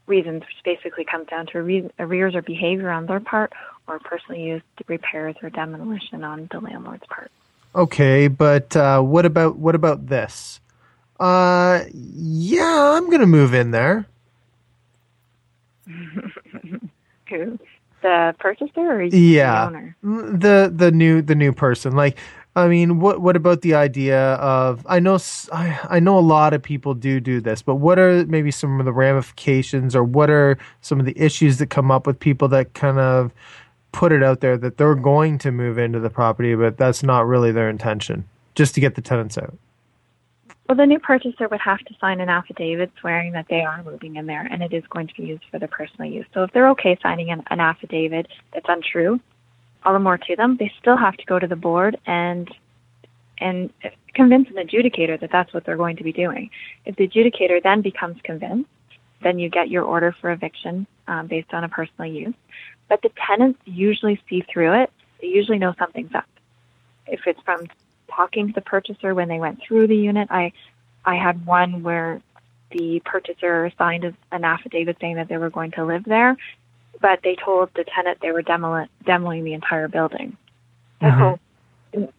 [SPEAKER 5] reasons, which basically comes down to arrears or behavior on their part, or personally used repairs or demolition on the landlord's part.
[SPEAKER 4] Okay, but uh, what about what about this? Uh, yeah, I'm gonna move in there. [laughs]
[SPEAKER 5] Who? The purchaser or
[SPEAKER 4] yeah,
[SPEAKER 5] the owner?
[SPEAKER 4] The the new the new person. Like, I mean, what what about the idea of? I know I, I know a lot of people do do this, but what are maybe some of the ramifications, or what are some of the issues that come up with people that kind of put it out there that they're going to move into the property, but that's not really their intention, just to get the tenants out?
[SPEAKER 5] Well, the new purchaser would have to sign an affidavit swearing that they are moving in there and it is going to be used for their personal use. So if they're okay signing an, an affidavit that's untrue, all the more to them. They still have to go to the board and and convince an adjudicator that that's what they're going to be doing. If the adjudicator then becomes convinced, then you get your order for eviction um, based on a personal use. But the tenants usually see through it. They usually know something's up. If it's from talking to the purchaser when they went through the unit. I I had one where the purchaser signed an affidavit saying that they were going to live there, but they told the tenant they were demoling the entire building. Mm-hmm. So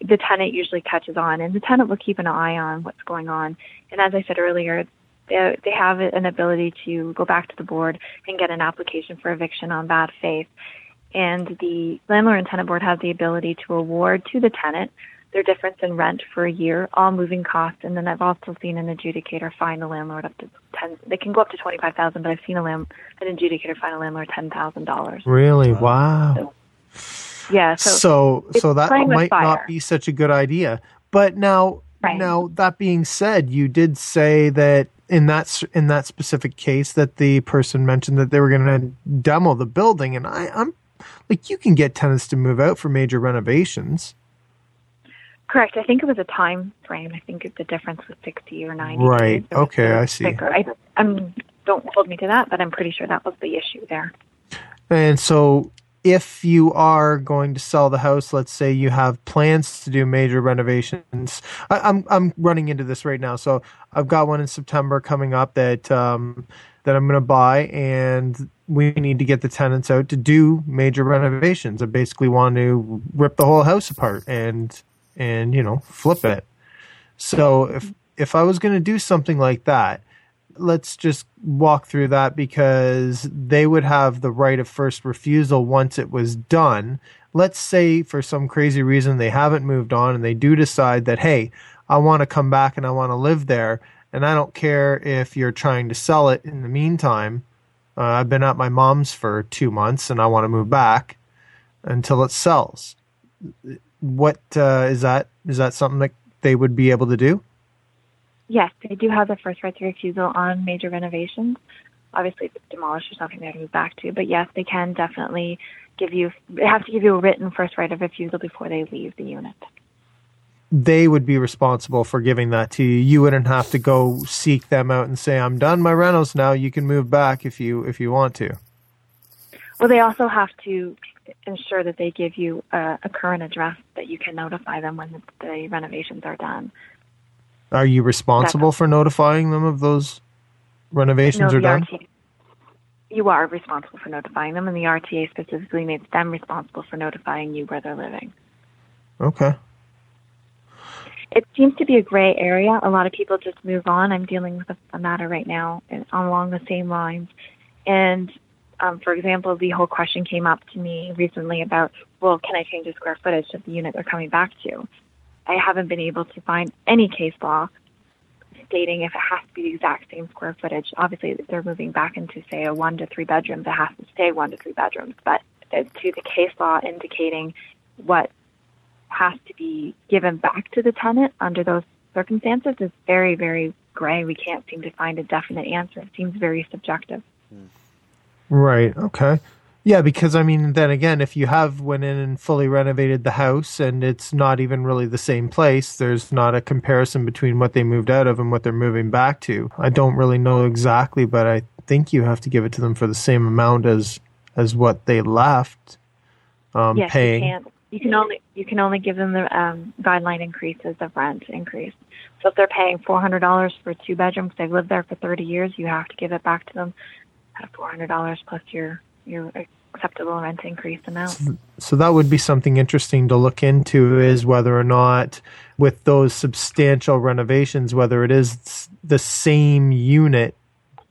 [SPEAKER 5] the tenant usually catches on, and the tenant will keep an eye on what's going on. And as I said earlier, they, they have an ability to go back to the board and get an application for eviction on bad faith. And the landlord and tenant board have the ability to award to the tenant their difference in rent for a year, all moving costs, and then I've also seen an adjudicator fine the landlord up to ten. They can go up to twenty five thousand, but I've seen a lam- an adjudicator fine a landlord ten thousand dollars.
[SPEAKER 4] Really? Wow.
[SPEAKER 5] So, yeah. So
[SPEAKER 4] so, so that might not be such a good idea. But now,
[SPEAKER 5] right.
[SPEAKER 4] now that being said, you did say that in that in that specific case that the person mentioned that they were going to demo the building, and I, I'm like, you can get tenants to move out for major renovations.
[SPEAKER 5] Correct. I think it was a time frame. I think the difference was 60 or 90.
[SPEAKER 4] Right. Okay, I see.
[SPEAKER 5] I, I'm, don't hold me to that, but I'm pretty sure that was the issue there.
[SPEAKER 4] And so if you are going to sell the house, let's say you have plans to do major renovations. I, am I'm, I'm running into this right now, so I've got one in September coming up that um, that I'm going to buy, and we need to get the tenants out to do major renovations. I basically want to rip the whole house apart and and you know flip it. So if if I was going to do something like that, let's just walk through that because they would have the right of first refusal once it was done. Let's say for some crazy reason they haven't moved on and they do decide that hey, I want to come back and I want to live there and I don't care if you're trying to sell it in the meantime. Uh, I've been at my mom's for 2 months and I want to move back until it sells what uh, is that? Is that something that they would be able to do?
[SPEAKER 5] Yes, they do have the first right to refusal on major renovations. Obviously, if it's demolished, or something, they have to move back to. But yes, they can definitely give you. They have to give you a written first right of refusal before they leave the unit.
[SPEAKER 4] They would be responsible for giving that to you. You wouldn't have to go seek them out and say, "I'm done my rentals now. You can move back if you if you want to."
[SPEAKER 5] Well, they also have to ensure that they give you a, a current address that you can notify them when the, the renovations are done.
[SPEAKER 4] Are you responsible That's, for notifying them of those renovations
[SPEAKER 5] no,
[SPEAKER 4] are done?
[SPEAKER 5] RTA, you are responsible for notifying them, and the RTA specifically makes them responsible for notifying you where they're living.
[SPEAKER 4] Okay.
[SPEAKER 5] It seems to be a gray area. A lot of people just move on. I'm dealing with a, a matter right now along the same lines. And um, for example, the whole question came up to me recently about, well, can I change the square footage of the unit they're coming back to? I haven't been able to find any case law stating if it has to be the exact same square footage. Obviously, if they're moving back into, say, a one to three bedrooms, it has to stay one to three bedrooms. But to the case law indicating what has to be given back to the tenant under those circumstances is very, very gray. We can't seem to find a definite answer. It seems very subjective. Mm.
[SPEAKER 4] Right. Okay. Yeah, because I mean, then again, if you have went in and fully renovated the house and it's not even really the same place, there's not a comparison between what they moved out of and what they're moving back to. I don't really know exactly, but I think you have to give it to them for the same amount as as what they left um,
[SPEAKER 5] yes,
[SPEAKER 4] paying.
[SPEAKER 5] You can't, You can only you can only give them the um, guideline increases of rent increase. So if they're paying four hundred dollars for two bedrooms, they've lived there for thirty years. You have to give it back to them four hundred dollars plus your your acceptable rent increase amount.
[SPEAKER 4] So that would be something interesting to look into is whether or not with those substantial renovations, whether it is the same unit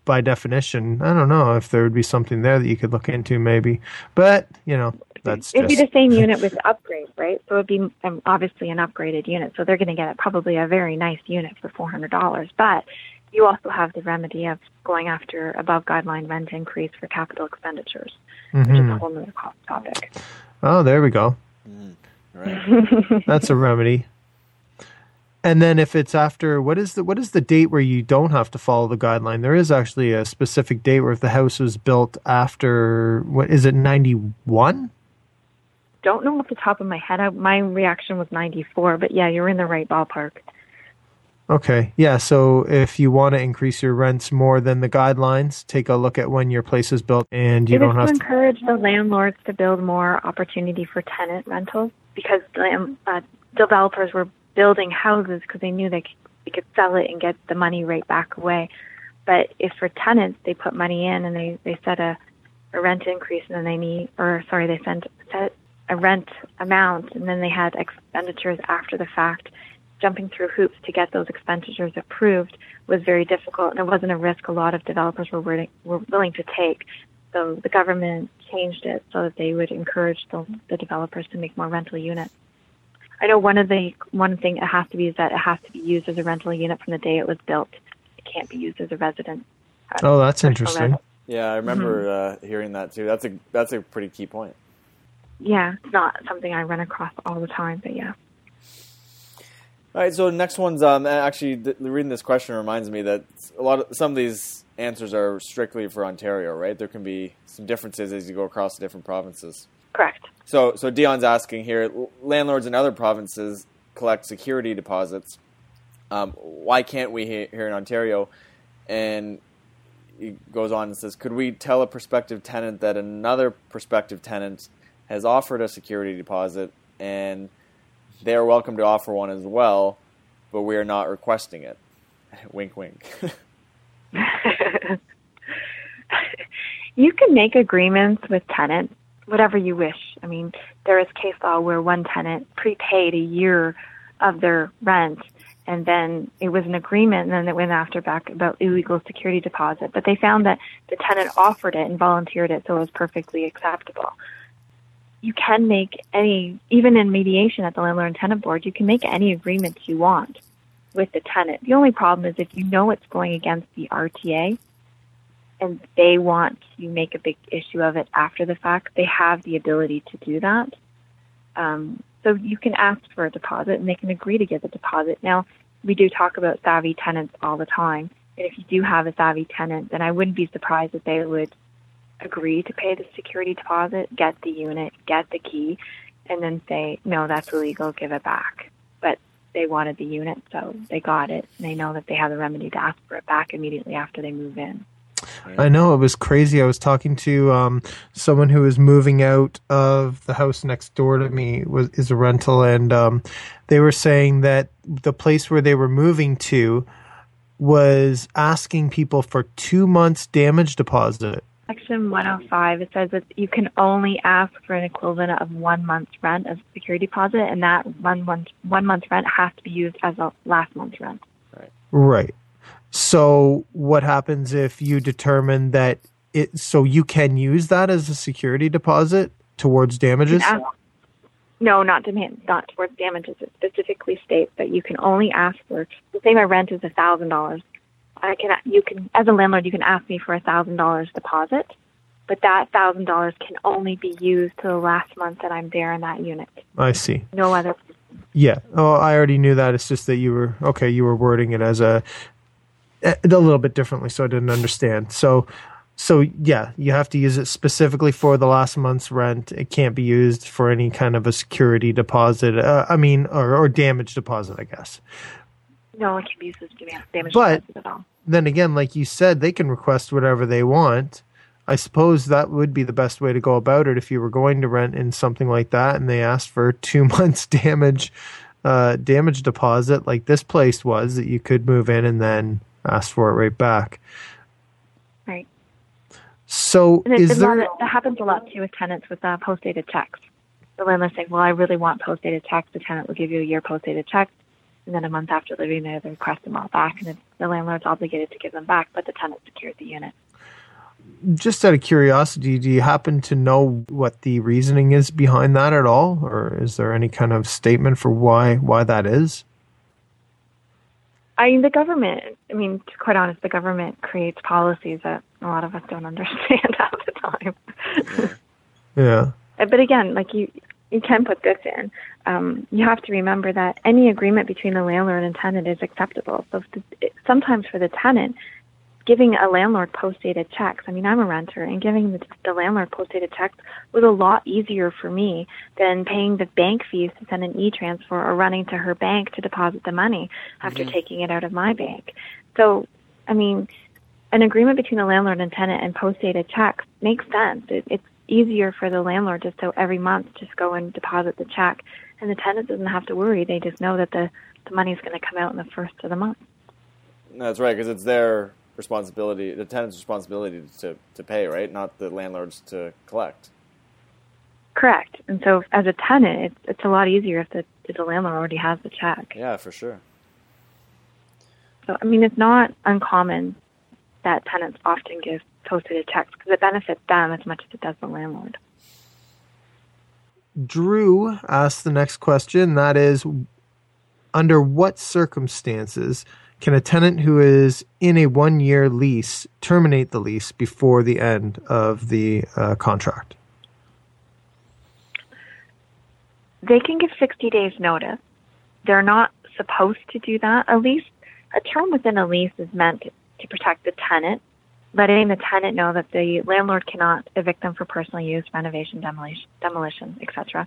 [SPEAKER 4] by definition. I don't know if there would be something there that you could look into maybe, but you know, that's
[SPEAKER 5] it'd
[SPEAKER 4] just,
[SPEAKER 5] be the same [laughs] unit with upgrade, right? So it'd be um, obviously an upgraded unit. So they're going to get probably a very nice unit for four hundred dollars, but you also have the remedy of going after above guideline rent increase for capital expenditures, which is a
[SPEAKER 4] Mhm.
[SPEAKER 5] whole other topic.
[SPEAKER 4] Oh, there we go.
[SPEAKER 3] Right. [laughs]
[SPEAKER 4] That's a remedy. And then if it's after what is the what is the date where you don't have to follow the guideline? There is actually a specific date where if the house was built after what is it ninety one?
[SPEAKER 5] Don't know off the top of my head. I, my reaction was 94, but yeah, you're in the right ballpark.
[SPEAKER 4] Okay. Yeah, so if you want to increase your rents more than the guidelines, take a look at when your place is built and you
[SPEAKER 5] it
[SPEAKER 4] don't have to
[SPEAKER 5] encourage the landlords to build more opportunity for tenant rentals because um, uh, developers were building houses because they knew they could, they could sell it and get the money right back away. But if for tenants they put money in and they they set a, a rent increase and then they need or sorry they sent set a rent amount and then they had expenditures after the fact jumping through hoops to get those expenditures approved was very difficult and it wasn't a risk a lot of developers were willing, were willing to take. So the government changed it so that they would encourage the, the developers to make more rental units. I know one of the one thing it has to be is that it has to be used as a rental unit from the day it was built. It can't be used as a resident. uh,
[SPEAKER 4] Oh, that's interesting.
[SPEAKER 5] rental.
[SPEAKER 3] Yeah, I remember
[SPEAKER 5] Mm-hmm.
[SPEAKER 3] uh, hearing that too. That's a that's a pretty key point.
[SPEAKER 5] Yeah, it's not something I run across all the time, but yeah.
[SPEAKER 3] All right, so next one's um actually th- reading this question reminds me that a lot of some of these answers are strictly for Ontario, right? There can be some differences as you go across the different provinces.
[SPEAKER 5] Correct.
[SPEAKER 3] So so Dion's asking here, landlords in other provinces collect security deposits. Um, why can't we he- here in Ontario? And he goes on and says, could we tell a prospective tenant that another prospective tenant has offered a security deposit and they are welcome to offer one as well, but we are not requesting it. [laughs] wink, wink. [laughs]
[SPEAKER 5] you can make agreements with tenants, whatever you wish. I mean, there is case law where one tenant prepaid a year of their rent and then it was an agreement and then it went after back about illegal security deposit. But they found that the tenant offered it and volunteered it, so it was perfectly acceptable. You can make any, even in mediation at the landlord and tenant board, you can make any agreements you want with the tenant. The only problem is if you know it's going against the RTA, and they want to make a big issue of it after the fact, they have the ability to do that. Um, so you can ask for a deposit and they can agree to give a deposit. Now, we do talk about savvy tenants all the time. And if you do have a savvy tenant, then I wouldn't be surprised if they would agree to pay the security deposit, get the unit, get the key, and then say, no, that's illegal, give it back. But they wanted the unit, so they got it. They know that they have the remedy to ask for it back immediately after they move in.
[SPEAKER 4] I know it was crazy. I was talking to um, someone who was moving out of the house next door to me was is a rental, and um, they were saying that the place where they were moving to was asking people for two months damage deposit.
[SPEAKER 5] Section 105, it says that you can only ask for an equivalent of one month's rent as a security deposit, and that one month one month's rent has to be used as a last month's rent.
[SPEAKER 4] Right. Right. So what happens if you determine that it? So you can use that as a security deposit towards damages.
[SPEAKER 5] Ask- no, not demand, not towards damages. It specifically states that you can only ask for. Say my rent is a thousand dollars. I can, you can, as a landlord, you can ask me for a thousand dollars deposit, but that thousand dollars can only be used to the last month that I'm there in that unit.
[SPEAKER 4] I see.
[SPEAKER 5] No other.
[SPEAKER 4] Yeah. Oh, I already knew that. It's just that you were okay. You were wording it as a a little bit differently, so I didn't understand. So, so yeah, you have to use it specifically for the last month's rent. It can't be used for any kind of a security deposit. Uh, I mean, or, or damage deposit, I guess.
[SPEAKER 5] No one can be used as dam- damage
[SPEAKER 4] But-
[SPEAKER 5] deposit at all.
[SPEAKER 4] Then again, like you said, they can request whatever they want. I suppose that would be the best way to go about it if you were going to rent in something like that and they asked for [laughs] two months damage uh, damage deposit like this place was that you could move in and then ask for it right back.
[SPEAKER 5] Right.
[SPEAKER 4] So
[SPEAKER 5] And
[SPEAKER 4] is there
[SPEAKER 5] that happens a lot too with tenants with uh, post dated checks. The landlord saying, "Well, I really want post dated checks." The tenant will give you a year post dated check, and then a month after living there, they request them all back, and the landlord's obligated to give them back, but the tenant secured the unit.
[SPEAKER 4] just out of curiosity, do you happen to know what the reasoning is behind that at all, or is there any kind of statement for why why that is?
[SPEAKER 5] I mean, the government. I mean, to be quite honest, the government creates policies that a lot of us don't [laughs] understand half the time.
[SPEAKER 4] Yeah,
[SPEAKER 5] but again, like you, you can put this in. Um, you have to remember that any agreement between the landlord and tenant is acceptable. So the, sometimes for the tenant, giving a landlord post-dated checks. I mean, I'm a renter, and giving the, the landlord post-dated checks was a lot easier for me than paying the bank fees to send an e-transfer or running to her bank to deposit the money after taking it out of my bank. So, I mean, an agreement between the landlord and tenant and post-dated checks makes sense. It, it's easier for the landlord just so every month just go and deposit the check, and the tenant doesn't have to worry. They just know that the the money's going to come out in the first of the month.
[SPEAKER 3] That's right, because it's their responsibility, the tenant's responsibility to, to pay, right? Not the landlord's to collect.
[SPEAKER 5] Correct. And so, as a tenant, it's it's a lot easier if the if the landlord already has the check.
[SPEAKER 3] Yeah, for sure.
[SPEAKER 5] So, I mean, it's not uncommon that tenants often give post-dated checks because it benefits them as much as it does the landlord.
[SPEAKER 4] Drew asked the next question. That is, under what circumstances can a tenant who is in a one-year lease terminate the lease before the end of the uh, contract?
[SPEAKER 5] they can give 60 days notice. They're not supposed to do that. A lease, a term within a lease is meant to protect the tenant, letting the tenant know that the landlord cannot evict them for personal use, renovation, demolition, demolition, etc.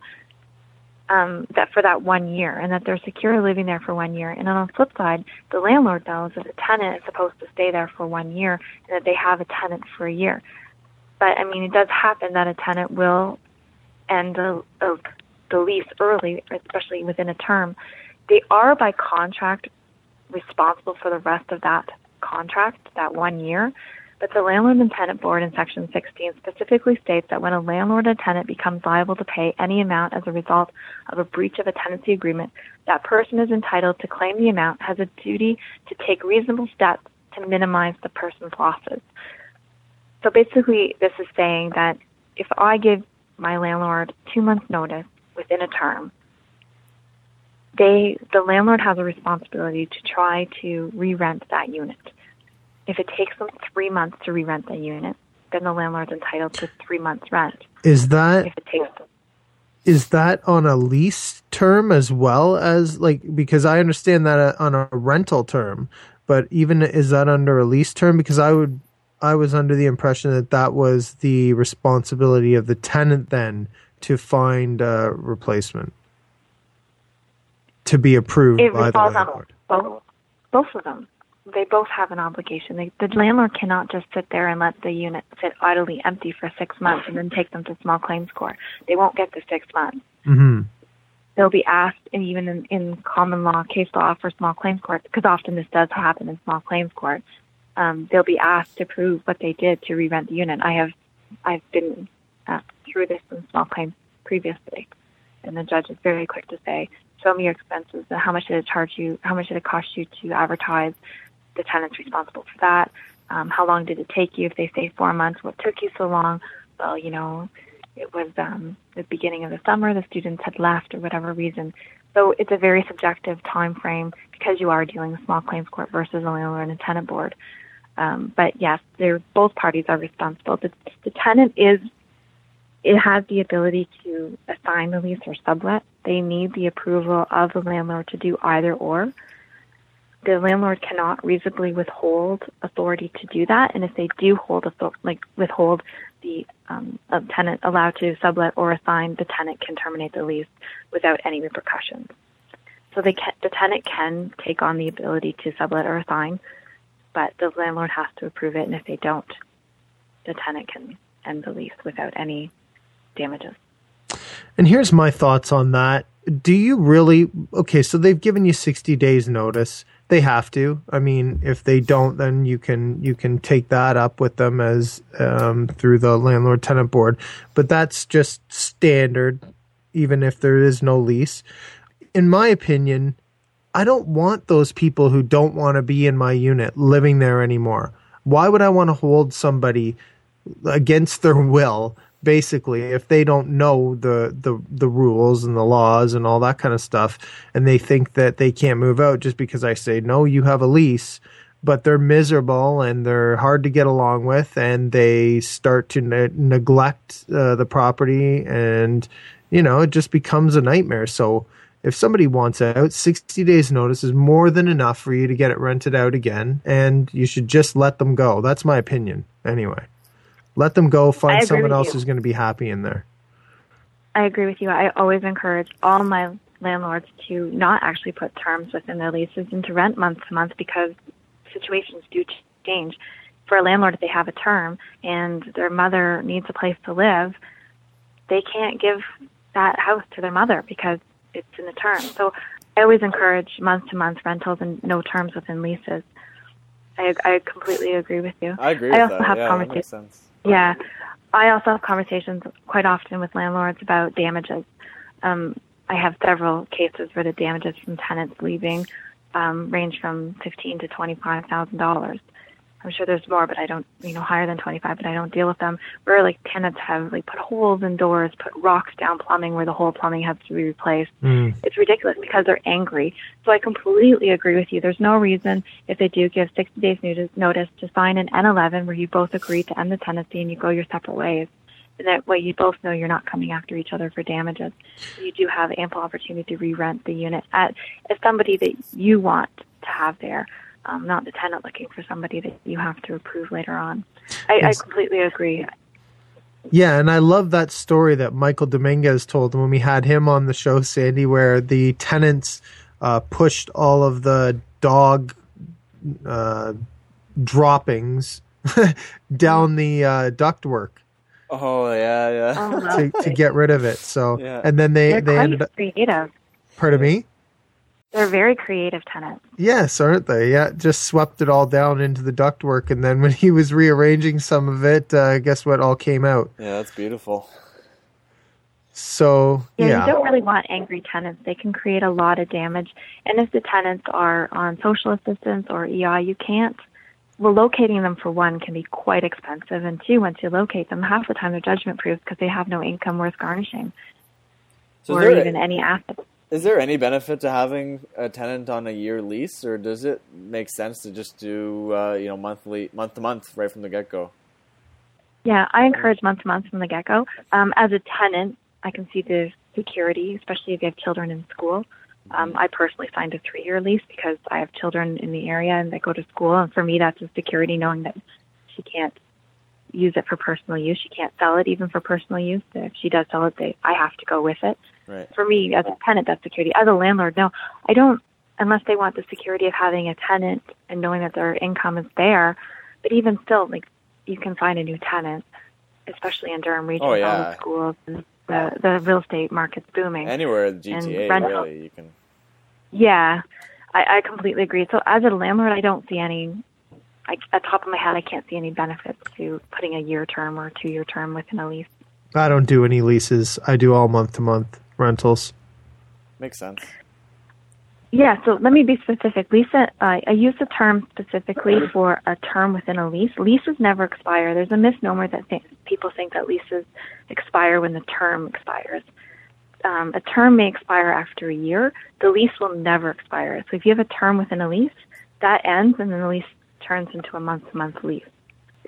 [SPEAKER 5] Um, that for that one year, and that they're secure living there for one year. And on the flip side, the landlord knows that the tenant is supposed to stay there for one year, and that they have a tenant for a year. But I mean, it does happen that a tenant will end the, lease early, especially within a term, they are by contract responsible for the rest of that contract, that one year. But the Landlord and Tenant Board in Section 16 specifically states that when a landlord or tenant becomes liable to pay any amount as a result of a breach of a tenancy agreement, that person is entitled to claim the amount, has a duty to take reasonable steps to minimize the person's losses. So basically, this is saying that if I give my landlord two months' notice within a term, they the landlord has a responsibility to try to re-rent that unit. If it takes them three months to re-rent the unit, then the landlord's entitled to three months' rent.
[SPEAKER 4] Is that
[SPEAKER 5] If it takes them
[SPEAKER 4] is that on a lease term as well as like because I understand that uh, on a rental term, but even is that under a lease term? Because I would I was under the impression that that was the responsibility of the tenant then to find a replacement to be approved
[SPEAKER 5] it
[SPEAKER 4] by the landlord.
[SPEAKER 5] both both of them. They both have an obligation. They, the landlord cannot just sit there and let the unit sit idly empty for six months and then take them to small claims court. They won't get the six months.
[SPEAKER 4] hmm
[SPEAKER 5] they'll be asked, and even in, in common law case law for small claims court, because often this does happen in small claims court, um, they'll be asked to prove what they did to re-rent the unit. I have, I've been uh, through this in small claims previously, and the judge is very quick to say, "Show me your expenses. and How much did it charge you? How much did it cost you to advertise? The tenant's responsible for that. Um, how long did it take you? If they say four months, what took you so long? Well, you know, it was um, the beginning of the summer. The students had left or whatever reason. So it's a very subjective time frame because you are dealing with small claims court versus a landlord and tenant board. Um, but yes, they're both parties are responsible. The, the tenant is it has the ability to assign the lease or sublet. They need the approval of the landlord to do either or. The landlord cannot reasonably withhold authority to do that, and if they do hold like withhold the um, tenant allowed to sublet or assign, the tenant can terminate the lease without any repercussions. So they can, the tenant can take on the ability to sublet or assign, but the landlord has to approve it, and if they don't, the tenant can end the lease without any damages.
[SPEAKER 4] And here's my thoughts on that. Do you really okay, so they've given you 60 days notice. They have to. I mean, if they don't, then you can you can take that up with them as um, through the landlord tenant board. But that's just standard, even if there is no lease. In my opinion, I don't want those people who don't want to be in my unit living there anymore. Why would I want to hold somebody against their will basically if they don't know the, the the rules and the laws and all that kind of stuff and they think that they can't move out just because I say no you have a lease but they're miserable and they're hard to get along with and they start to ne- neglect uh, the property and you know it just becomes a nightmare. So if somebody wants out 60 days notice is more than enough for you to get it rented out again and you should just let them go. That's my opinion anyway let them go. Find someone else you. who's going to be happy in there.
[SPEAKER 5] I agree with you. I always encourage all my landlords to not actually put terms within their leases and to rent month to month because situations do change. For a landlord, if they have a term and their mother needs a place to live, they can't give that house to their mother because it's in the term. So I always encourage month to month rentals and no terms within leases. I, I completely agree with you.
[SPEAKER 3] I agree. I also that. have yeah, conversations.
[SPEAKER 5] Yeah. I also have conversations quite often with landlords about damages. Um, I have several cases where the damages from tenants leaving um, range from fifteen to twenty five thousand dollars. I'm sure there's more, but I don't, you know, higher than 25, but I don't deal with them. Where like tenants have like put holes in doors, put rocks down plumbing where the whole plumbing has to be replaced. Mm. It's ridiculous because they're angry. So I completely agree with you. There's no reason if they do give 60 days notice, notice to sign an N11 where you both agree to end the tenancy and you go your separate ways. And that way you both know you're not coming after each other for damages. You do have ample opportunity to re-rent the unit at, as somebody that you want to have there um, not the tenant looking for somebody that you have to approve later on. I, I completely agree.
[SPEAKER 4] Yeah, and I love that story that Michael Dominguez told when we had him on the show, Sandy, where the tenants uh, pushed all of the dog uh, droppings [laughs] down the uh, ductwork.
[SPEAKER 3] Oh yeah, yeah.
[SPEAKER 5] Oh,
[SPEAKER 4] to, to get rid of it. So, yeah. and then they
[SPEAKER 5] They're
[SPEAKER 4] they ended up.
[SPEAKER 5] Creative.
[SPEAKER 4] Pardon me.
[SPEAKER 5] They're very creative tenants.
[SPEAKER 4] Yes, aren't they? Yeah, just swept it all down into the ductwork, and then when [laughs] he was rearranging some of it, uh, guess what? All came out.
[SPEAKER 3] Yeah, that's beautiful.
[SPEAKER 4] So
[SPEAKER 5] yeah,
[SPEAKER 4] yeah,
[SPEAKER 5] you don't really want angry tenants. They can create a lot of damage, and if the tenants are on social assistance or EI, you can't. Well, locating them for one can be quite expensive, and two, once you locate them, half the time they're judgment proof because they have no income worth garnishing, so or even any assets.
[SPEAKER 3] Is there any benefit to having a tenant on a year lease, or does it make sense to just do uh, you know monthly, month to month, right from the get go?
[SPEAKER 5] Yeah, I encourage month to month from the get go. Um, as a tenant, I can see the security, especially if you have children in school. Um, I personally signed a three year lease because I have children in the area and they go to school, and for me, that's a security knowing that she can't use it for personal use. She can't sell it even for personal use. If she does sell it, they, I have to go with it.
[SPEAKER 3] Right.
[SPEAKER 5] For me, as a tenant, that's security. As a landlord, no, I don't, unless they want the security of having a tenant and knowing that their income is there. But even still, like, you can find a new tenant, especially in Durham region,
[SPEAKER 3] oh, yeah.
[SPEAKER 5] all the schools and the, the real estate market's booming.
[SPEAKER 3] Anywhere in GTA, rental, really, you can.
[SPEAKER 5] Yeah, I, I completely agree. So as a landlord, I don't see any I, at top of my head, I can't see any benefits to putting a year term or two year term within a lease.
[SPEAKER 4] I don't do any leases. I do all month to month rentals.
[SPEAKER 3] Makes sense.
[SPEAKER 5] Yeah, so let me be specific. Lisa, uh, I use the term specifically for a term within a lease. Leases never expire. There's a misnomer that th- people think that leases expire when the term expires. Um, a term may expire after a year. The lease will never expire. So if you have a term within a lease, that ends and then the lease turns into a month to month lease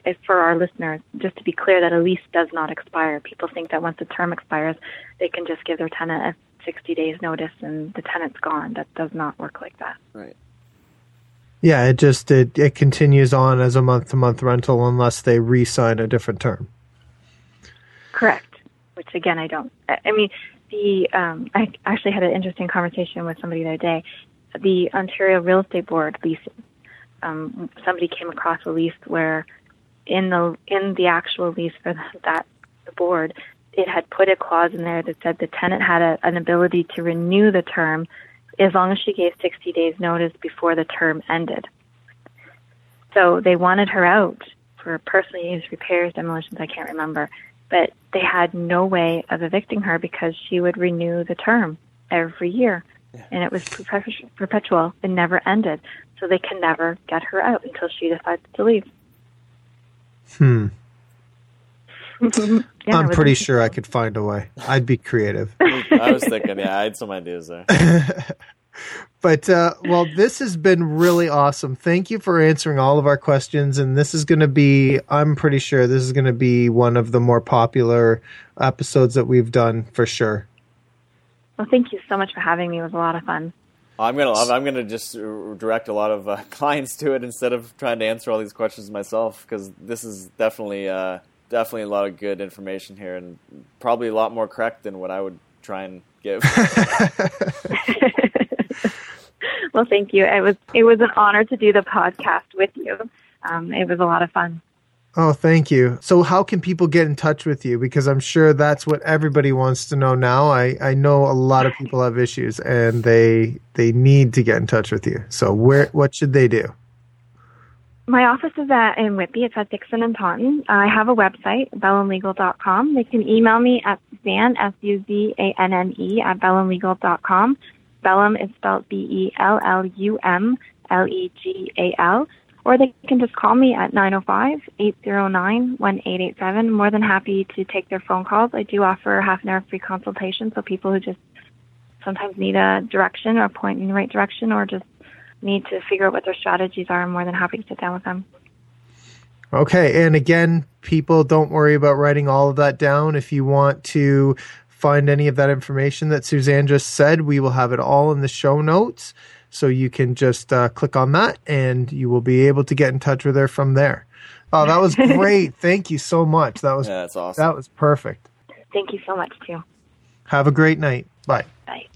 [SPEAKER 5] if for our listeners, just to be clear that a lease does not expire. People think that once the term expires, they can just give their tenant a 60 days notice and the tenant's gone. That does not work like that.
[SPEAKER 3] Right.
[SPEAKER 4] Yeah, it just it, it continues on as a month to month rental unless they re-sign a different term.
[SPEAKER 5] Correct. Which again, I don't. I mean, the um, I actually had an interesting conversation with somebody the other day. The Ontario Real Estate Board leases. Um, somebody came across a lease where in the in the actual lease for that the board, it had put a clause in there that said the tenant had a, an ability to renew the term as long as she gave 60 days notice before the term ended. So they wanted her out for personally used repairs, demolitions, I can't remember, but they had no way of evicting her because she would renew the term every year. And it was perpetual. It never ended. So they can never get her out until she decides to leave.
[SPEAKER 4] Hmm. [laughs] yeah, I'm pretty sure I could find a way. I'd be creative. [laughs]
[SPEAKER 3] I was thinking, yeah, I had some ideas there. [laughs]
[SPEAKER 4] but uh, well, this has been really awesome. Thank you for answering all of our questions, and this is going to be. I'm pretty sure this is going to be one of the more popular episodes that we've done for sure.
[SPEAKER 5] Well, thank you so much for having me. It was a lot of fun.
[SPEAKER 3] I'm gonna I'm gonna just direct a lot of uh, [laughs] clients to it instead of trying to answer all these questions myself because this is definitely uh, definitely a lot of good information here and probably a lot more correct than what I would try and give. [laughs]
[SPEAKER 5] well, thank you. It was it was an honor to do the podcast with you. Um, it was a lot of fun.
[SPEAKER 4] Oh, thank you. So, how can people get in touch with you? Because I'm sure that's what everybody wants to know now. I, I know a lot of people have issues and they they need to get in touch with you. So, where what should they do?
[SPEAKER 5] My office is at in Whitby. It's at Dixon and Taunton. I have a website, bellumlegal.com. They can email me at Suzanne, S-U-Z-A-N-N-E, at bellumlegal.com. Bellum is spelled B-E-L-L-U-M-L-E-G-A-L. Or they can just call me at 905-809-1887. More than happy to take their phone calls. I do offer half an hour free consultation, so people who just sometimes need a direction or a point in the right direction or just need to figure out what their strategies are, I'm more than happy to sit down with them.
[SPEAKER 4] Okay. And again, people don't worry about writing all of that down. If you want to find any of that information that Suzanne just said, we will have it all in the show notes. So you can just uh, click on that and you will be able to get in touch with her from there. Oh, that was [laughs] great. Thank you so much. That was
[SPEAKER 3] yeah, that's awesome.
[SPEAKER 4] That was perfect.
[SPEAKER 5] Thank you so much too.
[SPEAKER 4] Have a great night. Bye.
[SPEAKER 5] Bye.